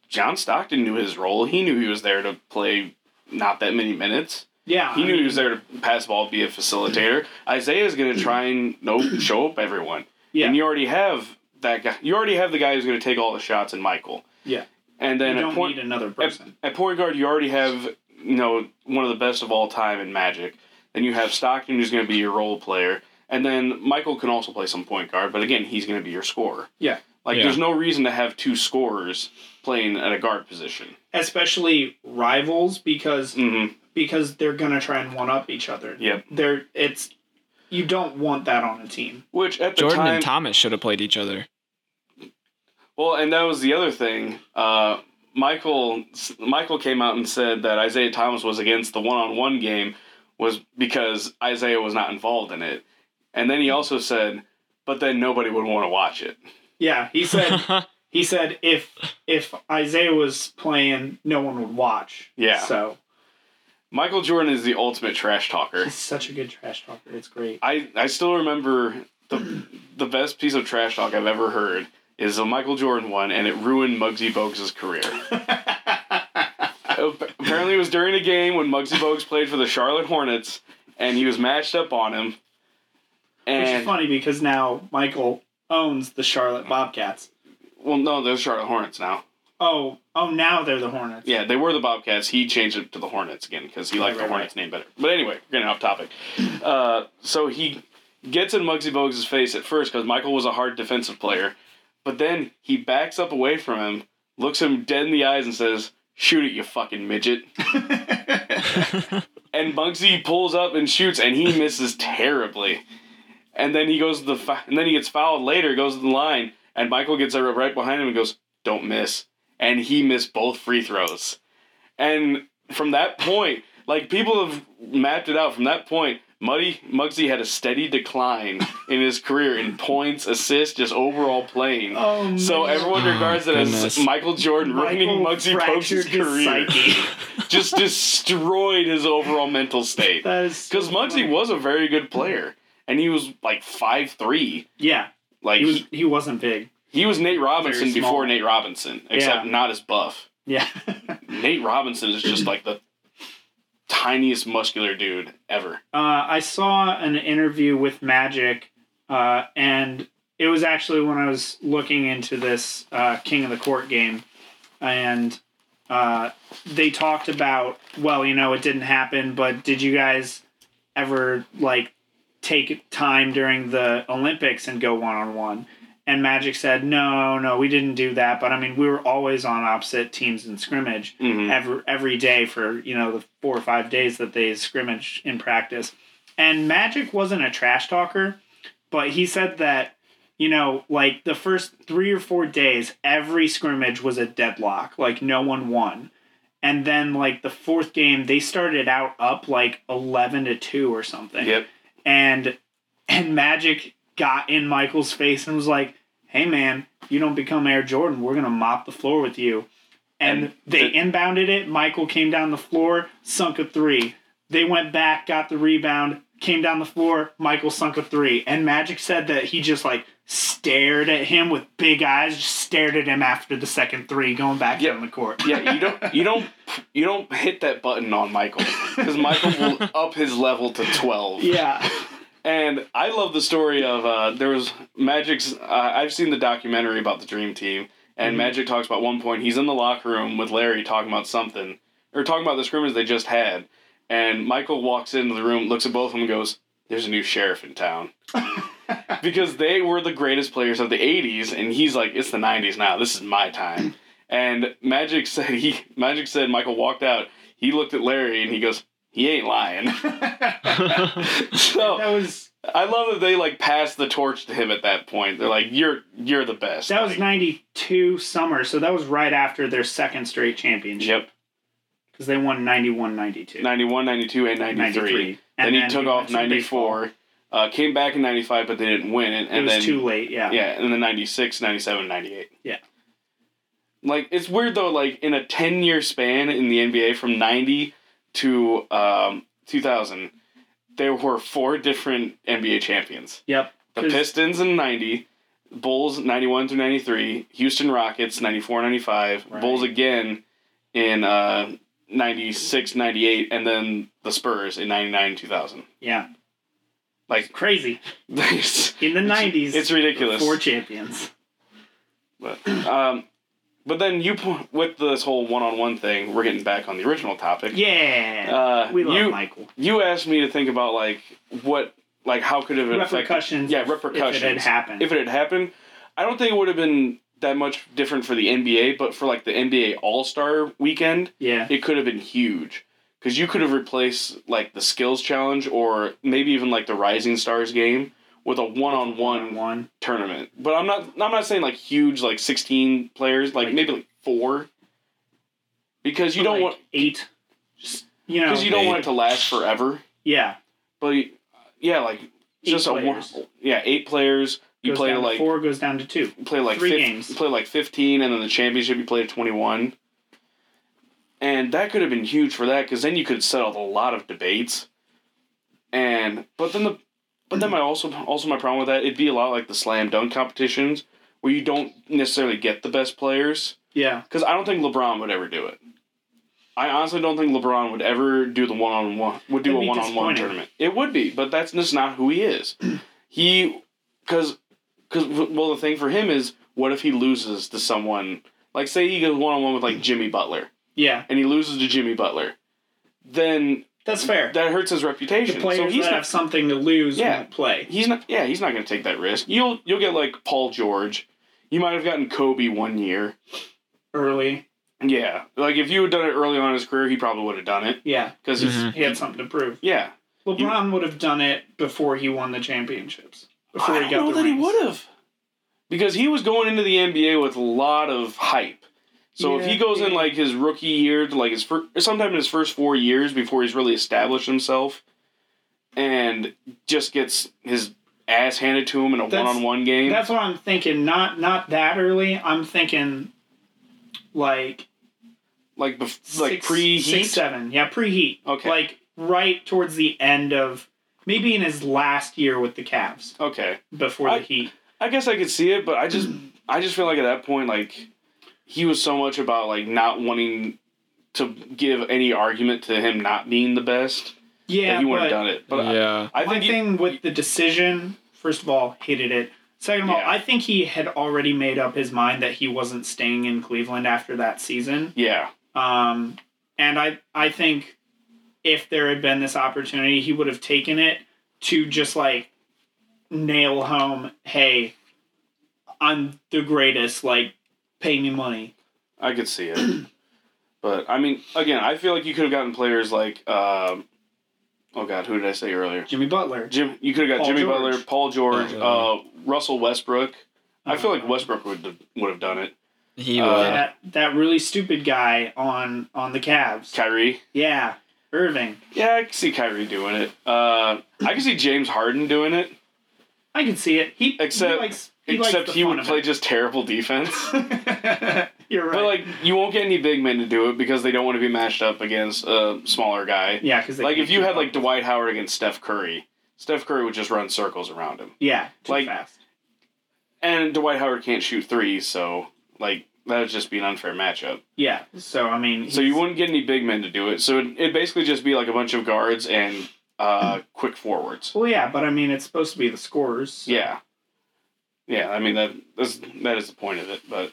Speaker 3: John Stockton knew his role. He knew he was there to play not that many minutes.
Speaker 2: Yeah,
Speaker 3: He
Speaker 2: I
Speaker 3: knew
Speaker 2: mean,
Speaker 3: he was there to pass the ball, be a facilitator. Isiah is going to try and no [CLEARS THROAT] show up everyone.
Speaker 2: Yeah,
Speaker 3: And you already have that guy. You already have the guy who's going to take all the shots in Michael.
Speaker 2: yeah.
Speaker 3: And then at
Speaker 2: don't
Speaker 3: point
Speaker 2: need another
Speaker 3: at, at point guard, you already have you know one of the best of all time in Magic. Then you have Stockton, who's going to be your role player, and then Michael can also play some point guard. But again, he's going to be your scorer.
Speaker 2: Yeah.
Speaker 3: Like
Speaker 1: Yeah.
Speaker 3: there's no reason to have two scorers playing at a guard position.
Speaker 2: Especially rivals because
Speaker 3: Mm-hmm.
Speaker 2: because they're gonna try and one up each other.
Speaker 3: Yep.
Speaker 2: They're it's you don't want that on a team.
Speaker 3: Which at the
Speaker 1: Jordan
Speaker 3: time,
Speaker 1: and Thomas should have played each other.
Speaker 3: Well, and that was the other thing. Uh, Michael Michael came out and said that Isiah Thomas was against the one-on-one game was because Isiah was not involved in it. And then he also said, but then nobody would want to watch it.
Speaker 2: Yeah, he said [LAUGHS] he said if if Isiah was playing, no one would watch.
Speaker 3: Yeah.
Speaker 2: So
Speaker 3: Michael Jordan is the ultimate trash talker.
Speaker 2: he's such a good trash talker. It's great.
Speaker 3: I, I still remember the the best piece of trash talk I've ever heard is a Michael Jordan one, and it ruined Muggsy Bogues' career. [LAUGHS] Apparently, it was during a game when Muggsy Bogues played for the Charlotte Hornets, and he was matched up on him.
Speaker 2: Which is funny because now Michael owns the Charlotte Bobcats.
Speaker 3: well, no, they're the Charlotte Hornets now.
Speaker 2: Oh, oh, now they're the Hornets.
Speaker 3: Yeah, they were the Bobcats. He changed it to the Hornets again because he
Speaker 2: Right,
Speaker 3: liked the
Speaker 2: right,
Speaker 3: Hornets name better. But anyway, we're getting off topic. Uh, so he gets in Muggsy Bogues' face at first because Michael was a hard defensive player, but then he backs up away from him, looks him dead in the eyes, and says, "Shoot it, you fucking midget." [LAUGHS] and Muggsy pulls up and shoots, and he misses terribly. And then he goes to the fa- and then he gets fouled later. Goes to the line, and Michael gets right behind him and goes, "Don't miss." And he missed both free throws. And from that point, like people have mapped it out. From that point, Muddy Muggsy had a steady decline in his career in points, assists, just overall playing.
Speaker 2: Oh,
Speaker 3: So
Speaker 2: man.
Speaker 3: everyone oh, regards it as. Michael Jordan ruining
Speaker 2: Michael
Speaker 3: Muggsy Bogues'
Speaker 2: his
Speaker 3: career.
Speaker 2: psyche.
Speaker 3: just destroyed his overall mental state. [LAUGHS]
Speaker 2: that is so
Speaker 3: Because Muggsy was a very good player, and he was like five three.
Speaker 2: yeah
Speaker 3: Like
Speaker 2: he was
Speaker 3: he,
Speaker 2: wasn't big
Speaker 3: he was Nate Robinson before Nate Robinson, except
Speaker 2: Yeah.
Speaker 3: not as buff.
Speaker 2: yeah [LAUGHS]
Speaker 3: Nate Robinson is just like the tiniest muscular dude ever.
Speaker 2: uh, I saw an interview with Magic uh, and it was actually when I was looking into this uh, King of the Court game and uh, they talked about well you know it didn't happen but did you guys ever like take time during the Olympics and go one on one and Magic said no no we didn't do that but I mean we were always on opposite teams in scrimmage
Speaker 3: hmm
Speaker 2: every every day for you know the four or five days that they scrimmage in practice. And Magic wasn't a trash talker, but he said that you know like the first three or four days, every scrimmage was a deadlock, like no one won. And then like the fourth game, they started out up like eleven to two or something
Speaker 3: Yep.
Speaker 2: And and Magic got in Michael's face and was like, "Hey man, you don't become Air Jordan, we're gonna mop the floor with you." And,
Speaker 3: And
Speaker 2: they
Speaker 3: the-
Speaker 2: inbounded it. Michael came down the floor, sunk a three. They went back, got the rebound, came down the floor. Michael sunk a three, and Magic said that he just like stared at him with big eyes, just stared at him after the second three, going back
Speaker 3: Yep.
Speaker 2: down the court.
Speaker 3: Yeah, you don't you don't [LAUGHS] you don't hit that button on Michael because Michael will [LAUGHS] up his level to twelve.
Speaker 2: yeah,
Speaker 3: And I love the story of uh, there was Magic's. Uh, I've seen the documentary about the Dream Team, and
Speaker 2: Mhm.
Speaker 3: Magic talks about one point he's in the locker room with Larry talking about something or talking about the scrimmage they just had, And Michael walks into the room, looks at both of them, and goes, "There's a new sheriff in town." [LAUGHS] [LAUGHS] because they were the greatest players of the 80s and he's like it's the 90s now. This is my time. And magic [LAUGHS] said he magic said michael walked out. He looked at larry and he goes he ain't lying. [LAUGHS] So
Speaker 2: that was
Speaker 3: i love that they like passed the torch to him at that point. They're like you're you're the best.
Speaker 2: That was
Speaker 3: Like,
Speaker 2: 92 summer, so that was right after their second straight championship.
Speaker 3: yep.
Speaker 2: Because they won 91 92.
Speaker 3: 91 92 and 93,
Speaker 2: 93.
Speaker 3: then
Speaker 2: And
Speaker 3: he took
Speaker 2: he
Speaker 3: off
Speaker 2: went to
Speaker 3: 94 uh, came back in 95 but they didn't win it
Speaker 2: It was
Speaker 3: then
Speaker 2: too late, yeah.
Speaker 3: Yeah, and then 96, 97, 98.
Speaker 2: Yeah.
Speaker 3: Like, it's weird though, like, in a 10 year span in the NBA from 90 to um, 2000, there were four different NBA champions.
Speaker 2: Yep.
Speaker 3: The Pistons in 90, Bulls 91 through 93, Houston Rockets 94, 95,
Speaker 2: Right.
Speaker 3: Bulls again in uh, 96, 98, and then the Spurs in 99, 2000.
Speaker 2: Yeah.
Speaker 3: Like,
Speaker 2: Crazy. In the 90s,
Speaker 3: it's ridiculous.
Speaker 2: four champions.
Speaker 3: But um, but then you with this whole one-on-one thing, we're getting back on the original topic.
Speaker 2: Yeah.
Speaker 3: Uh,
Speaker 2: we love
Speaker 3: you
Speaker 2: Michael.
Speaker 3: you asked me to think about like what like how could it have affected
Speaker 2: Repercussions.
Speaker 3: yeah repercussions
Speaker 2: If it had happened.
Speaker 3: if it had happened. I don't think it would have been that much different for the NBA, but for like the NBA All Star weekend,
Speaker 2: yeah.
Speaker 3: it could have been huge because you could have replaced like the skills challenge or maybe even like the Rising Stars game with a one-on-one
Speaker 2: One.
Speaker 3: tournament. But I'm not I'm not saying like huge like 16 players, like,
Speaker 2: Like-
Speaker 3: maybe like 4 because you don't
Speaker 2: like,
Speaker 3: want
Speaker 2: eight. Just, you know.
Speaker 3: because you don't want it to last forever.
Speaker 2: Yeah.
Speaker 3: But yeah, like
Speaker 2: Eight
Speaker 3: just a one, yeah, 8 players. You
Speaker 2: Goes
Speaker 3: play like
Speaker 2: four goes down to two.
Speaker 3: you play like
Speaker 2: three
Speaker 3: 15,
Speaker 2: games.
Speaker 3: you play like 15 and then the championship you play at 21. And that could have been huge for that cuz then you could settle a lot of debates. And but then the but then my also also my problem with that it'd be a lot like the slam dunk competitions where you don't necessarily get the best players
Speaker 2: Yeah.
Speaker 3: because I don't think LeBron would ever do it. I honestly don't think LeBron would ever do the one on one would do a one on one tournament. It would be, but that's just not who he is. [CLEARS THROAT] he because because well the thing for him is what if he loses to someone like say he goes one on one with like Jimmy Butler
Speaker 2: Yeah.
Speaker 3: and he loses to Jimmy Butler, then
Speaker 2: That's fair.
Speaker 3: that hurts his
Speaker 2: the
Speaker 3: reputation.
Speaker 2: players
Speaker 3: so he's
Speaker 2: that
Speaker 3: not,
Speaker 2: have something to lose
Speaker 3: Yeah.
Speaker 2: won't play.
Speaker 3: he's not yeah he's not going to take that risk. You'll you'll get like Paul George. You might have gotten Kobe one year.
Speaker 2: Early.
Speaker 3: Yeah, like if you had done it early on in his career, he probably would have done it
Speaker 2: Yeah.
Speaker 3: because
Speaker 1: Mhm.
Speaker 2: He had something to prove.
Speaker 3: yeah.
Speaker 2: LeBron would have done it before he won the championships. Before
Speaker 3: I
Speaker 2: he
Speaker 3: don't
Speaker 2: got
Speaker 3: know
Speaker 2: the
Speaker 3: that he would have because he was going into the NBA with a lot of hype. So if he
Speaker 2: Yeah,
Speaker 3: goes in like his rookie year to like his first, sometime in his first four years before he's really established himself, and just gets his ass handed to him in a one-on-one game.
Speaker 2: That's what I'm thinking. Not not that early. I'm thinking like
Speaker 3: like bef- like preheat.
Speaker 2: six, seven. Yeah, preheat.
Speaker 3: Okay.
Speaker 2: Like right towards the end of maybe in his last year with the Cavs
Speaker 3: Okay,
Speaker 2: before
Speaker 3: I-
Speaker 2: the Heat.
Speaker 3: I guess I could see it, but I just I just feel like at that point like he was so much about like not wanting to give any argument to him not being the best
Speaker 2: Yeah,
Speaker 3: that he would
Speaker 2: but
Speaker 3: have done it. But I,
Speaker 1: yeah.
Speaker 3: I
Speaker 2: one
Speaker 3: think he-
Speaker 2: thing with the decision, first of all, hated it. Second of all, I think he had already made up his mind that he wasn't staying in Cleveland after that season.
Speaker 3: yeah,
Speaker 2: Um, and I I think if there had been this opportunity, he would have taken it to just like nail home, hey, I'm the greatest. Like, pay me money.
Speaker 3: I could see it. [CLEARS THROAT] but I mean, again, I feel like you could have gotten players like, um, oh god, who did I say earlier?
Speaker 2: Jimmy Butler.
Speaker 3: Jim. You could have got
Speaker 2: Paul
Speaker 3: Jimmy
Speaker 2: George.
Speaker 3: Butler, Paul George,
Speaker 1: Uh,
Speaker 3: uh, Russell Westbrook. I feel like
Speaker 2: Uh,
Speaker 3: Westbrook would would have done it.
Speaker 1: He
Speaker 3: Uh,
Speaker 2: that that really stupid guy on on the Cavs.
Speaker 3: Kyrie.
Speaker 2: Yeah, Irving.
Speaker 3: Yeah, I can see Kyrie doing it. Uh, I can see James Harden doing it.
Speaker 2: I can see it. He
Speaker 3: Except-
Speaker 2: he likes, he
Speaker 3: Except he would play just terrible defense. [LAUGHS]
Speaker 2: You're right.
Speaker 3: But like, you won't get any big men to do it because they don't want to be matched up against a smaller guy.
Speaker 2: yeah, because
Speaker 3: Like if you had like Dwight Howard against Steph Curry, Steph Curry would just run circles around him.
Speaker 2: yeah, too
Speaker 3: like-
Speaker 2: fast.
Speaker 3: And Dwight Howard can't shoot threes, so like that would just be an unfair matchup.
Speaker 2: Yeah, so I mean,
Speaker 3: So you wouldn't get any big men to do it. So it it'd basically just be like a bunch of guards and uh, quick forwards.
Speaker 2: Well, yeah, but I mean, it's supposed to be the scores. so-
Speaker 3: Yeah, yeah. I mean that that's, that is the point of it. But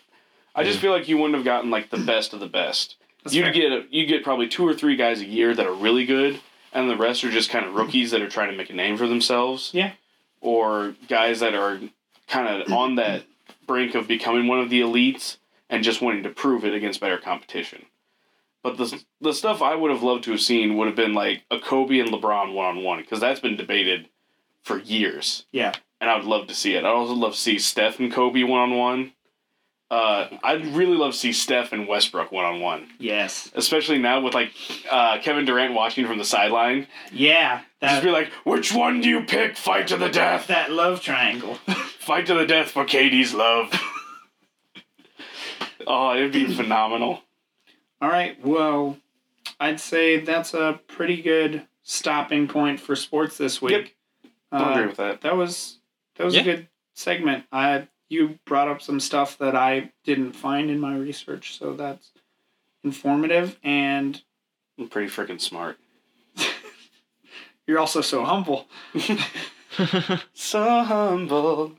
Speaker 3: I just feel like you wouldn't have gotten like the best of the best
Speaker 2: That's
Speaker 3: you
Speaker 2: fair.
Speaker 3: get you get probably two or three guys a year that are really good, and the rest are just kind of mm-hmm. rookies that are trying to make a name for themselves.
Speaker 2: Yeah.
Speaker 3: Or guys that are kind of on that brink of becoming one of the elites and just wanting to prove it against better competition. But the the stuff I would have loved to have seen would have been like a Kobe and LeBron one on one because that's been debated for years,
Speaker 2: Yeah.
Speaker 3: And I would love to see it. I'd also love to see Steph and Kobe one on one. Uh, I'd really love to see Steph and Westbrook one on one
Speaker 2: Yes.
Speaker 3: especially now with like uh, Kevin Durant watching from the sideline.
Speaker 2: Yeah.
Speaker 3: Just be like, which one do you pick? Fight to the death.
Speaker 2: that love triangle. [LAUGHS]
Speaker 3: Fight to the death for Katie's love. [LAUGHS] oh, it'd be phenomenal.
Speaker 2: All right. Well, I'd say that's a pretty good stopping point for sports this week.
Speaker 3: I
Speaker 2: Uh,
Speaker 3: agree with that.
Speaker 2: that was that was
Speaker 1: Yeah.
Speaker 2: a good segment. I you brought up some stuff that I didn't find in my research, so that's informative. And
Speaker 3: I'm pretty freaking smart. [LAUGHS]
Speaker 2: you're also so humble. [LAUGHS]
Speaker 3: So humble.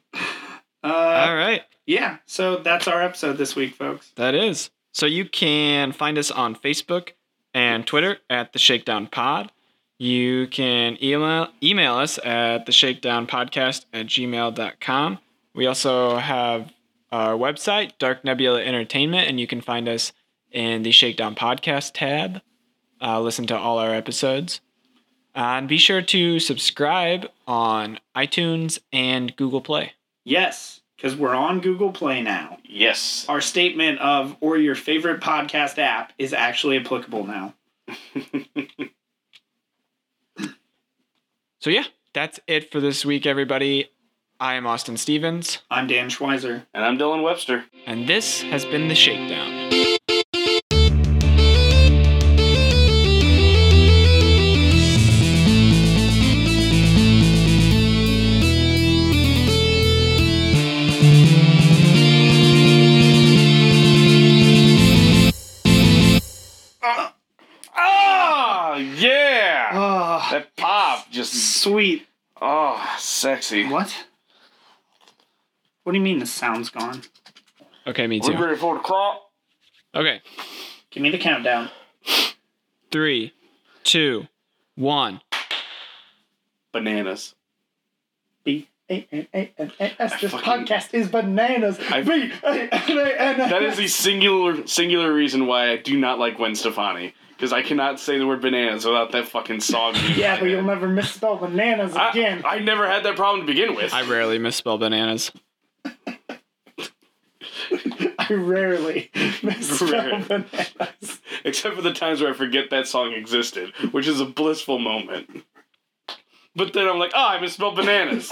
Speaker 2: Uh,
Speaker 1: All right.
Speaker 2: yeah. So that's our episode this week, folks.
Speaker 1: That is. So you can find us on Facebook and Twitter at the Shakedown Pod. You can email email us at the Shakedown Podcast at gmail.com. We also have our website, Dark Nebula Entertainment, and you can find us in the Shakedown Podcast tab. Uh, listen to all our episodes. And be sure to subscribe on iTunes and Google Play.
Speaker 2: Yes, because we're on Google Play now.
Speaker 3: Yes.
Speaker 2: Our statement of or your favorite podcast app is actually applicable now. [LAUGHS]
Speaker 1: So, yeah, that's it for this week, everybody. I am Austin Stevens.
Speaker 2: I'm Dan Schweizer.
Speaker 3: And I'm Dylan Webster.
Speaker 1: And this has been The Shakedown.
Speaker 3: Just
Speaker 2: sweet.
Speaker 3: oh sexy.
Speaker 2: What? What do you mean the sound's gone?
Speaker 1: Okay, me
Speaker 3: We're
Speaker 1: too.
Speaker 3: ready for the claw.
Speaker 1: Okay,
Speaker 2: Give me the countdown.
Speaker 1: three, two, one.
Speaker 3: Bananas.
Speaker 2: B A N A N A S. This
Speaker 3: fucking-
Speaker 2: podcast is bananas.
Speaker 3: I-
Speaker 2: B A N A N A S.
Speaker 3: That is the singular singular reason why I do not like Gwen Stefani. Because I cannot say the word bananas without that fucking song. [LAUGHS]
Speaker 2: Yeah,
Speaker 3: my
Speaker 2: but you'll never misspell bananas
Speaker 3: I,
Speaker 2: again.
Speaker 3: I never had that problem to begin with.
Speaker 1: I rarely misspell bananas. [LAUGHS]
Speaker 2: I rarely misspell
Speaker 3: Rare.
Speaker 2: bananas. [LAUGHS]
Speaker 3: Except for the times where I forget that song existed, which is a blissful moment. But then I'm like, oh, I misspelled bananas.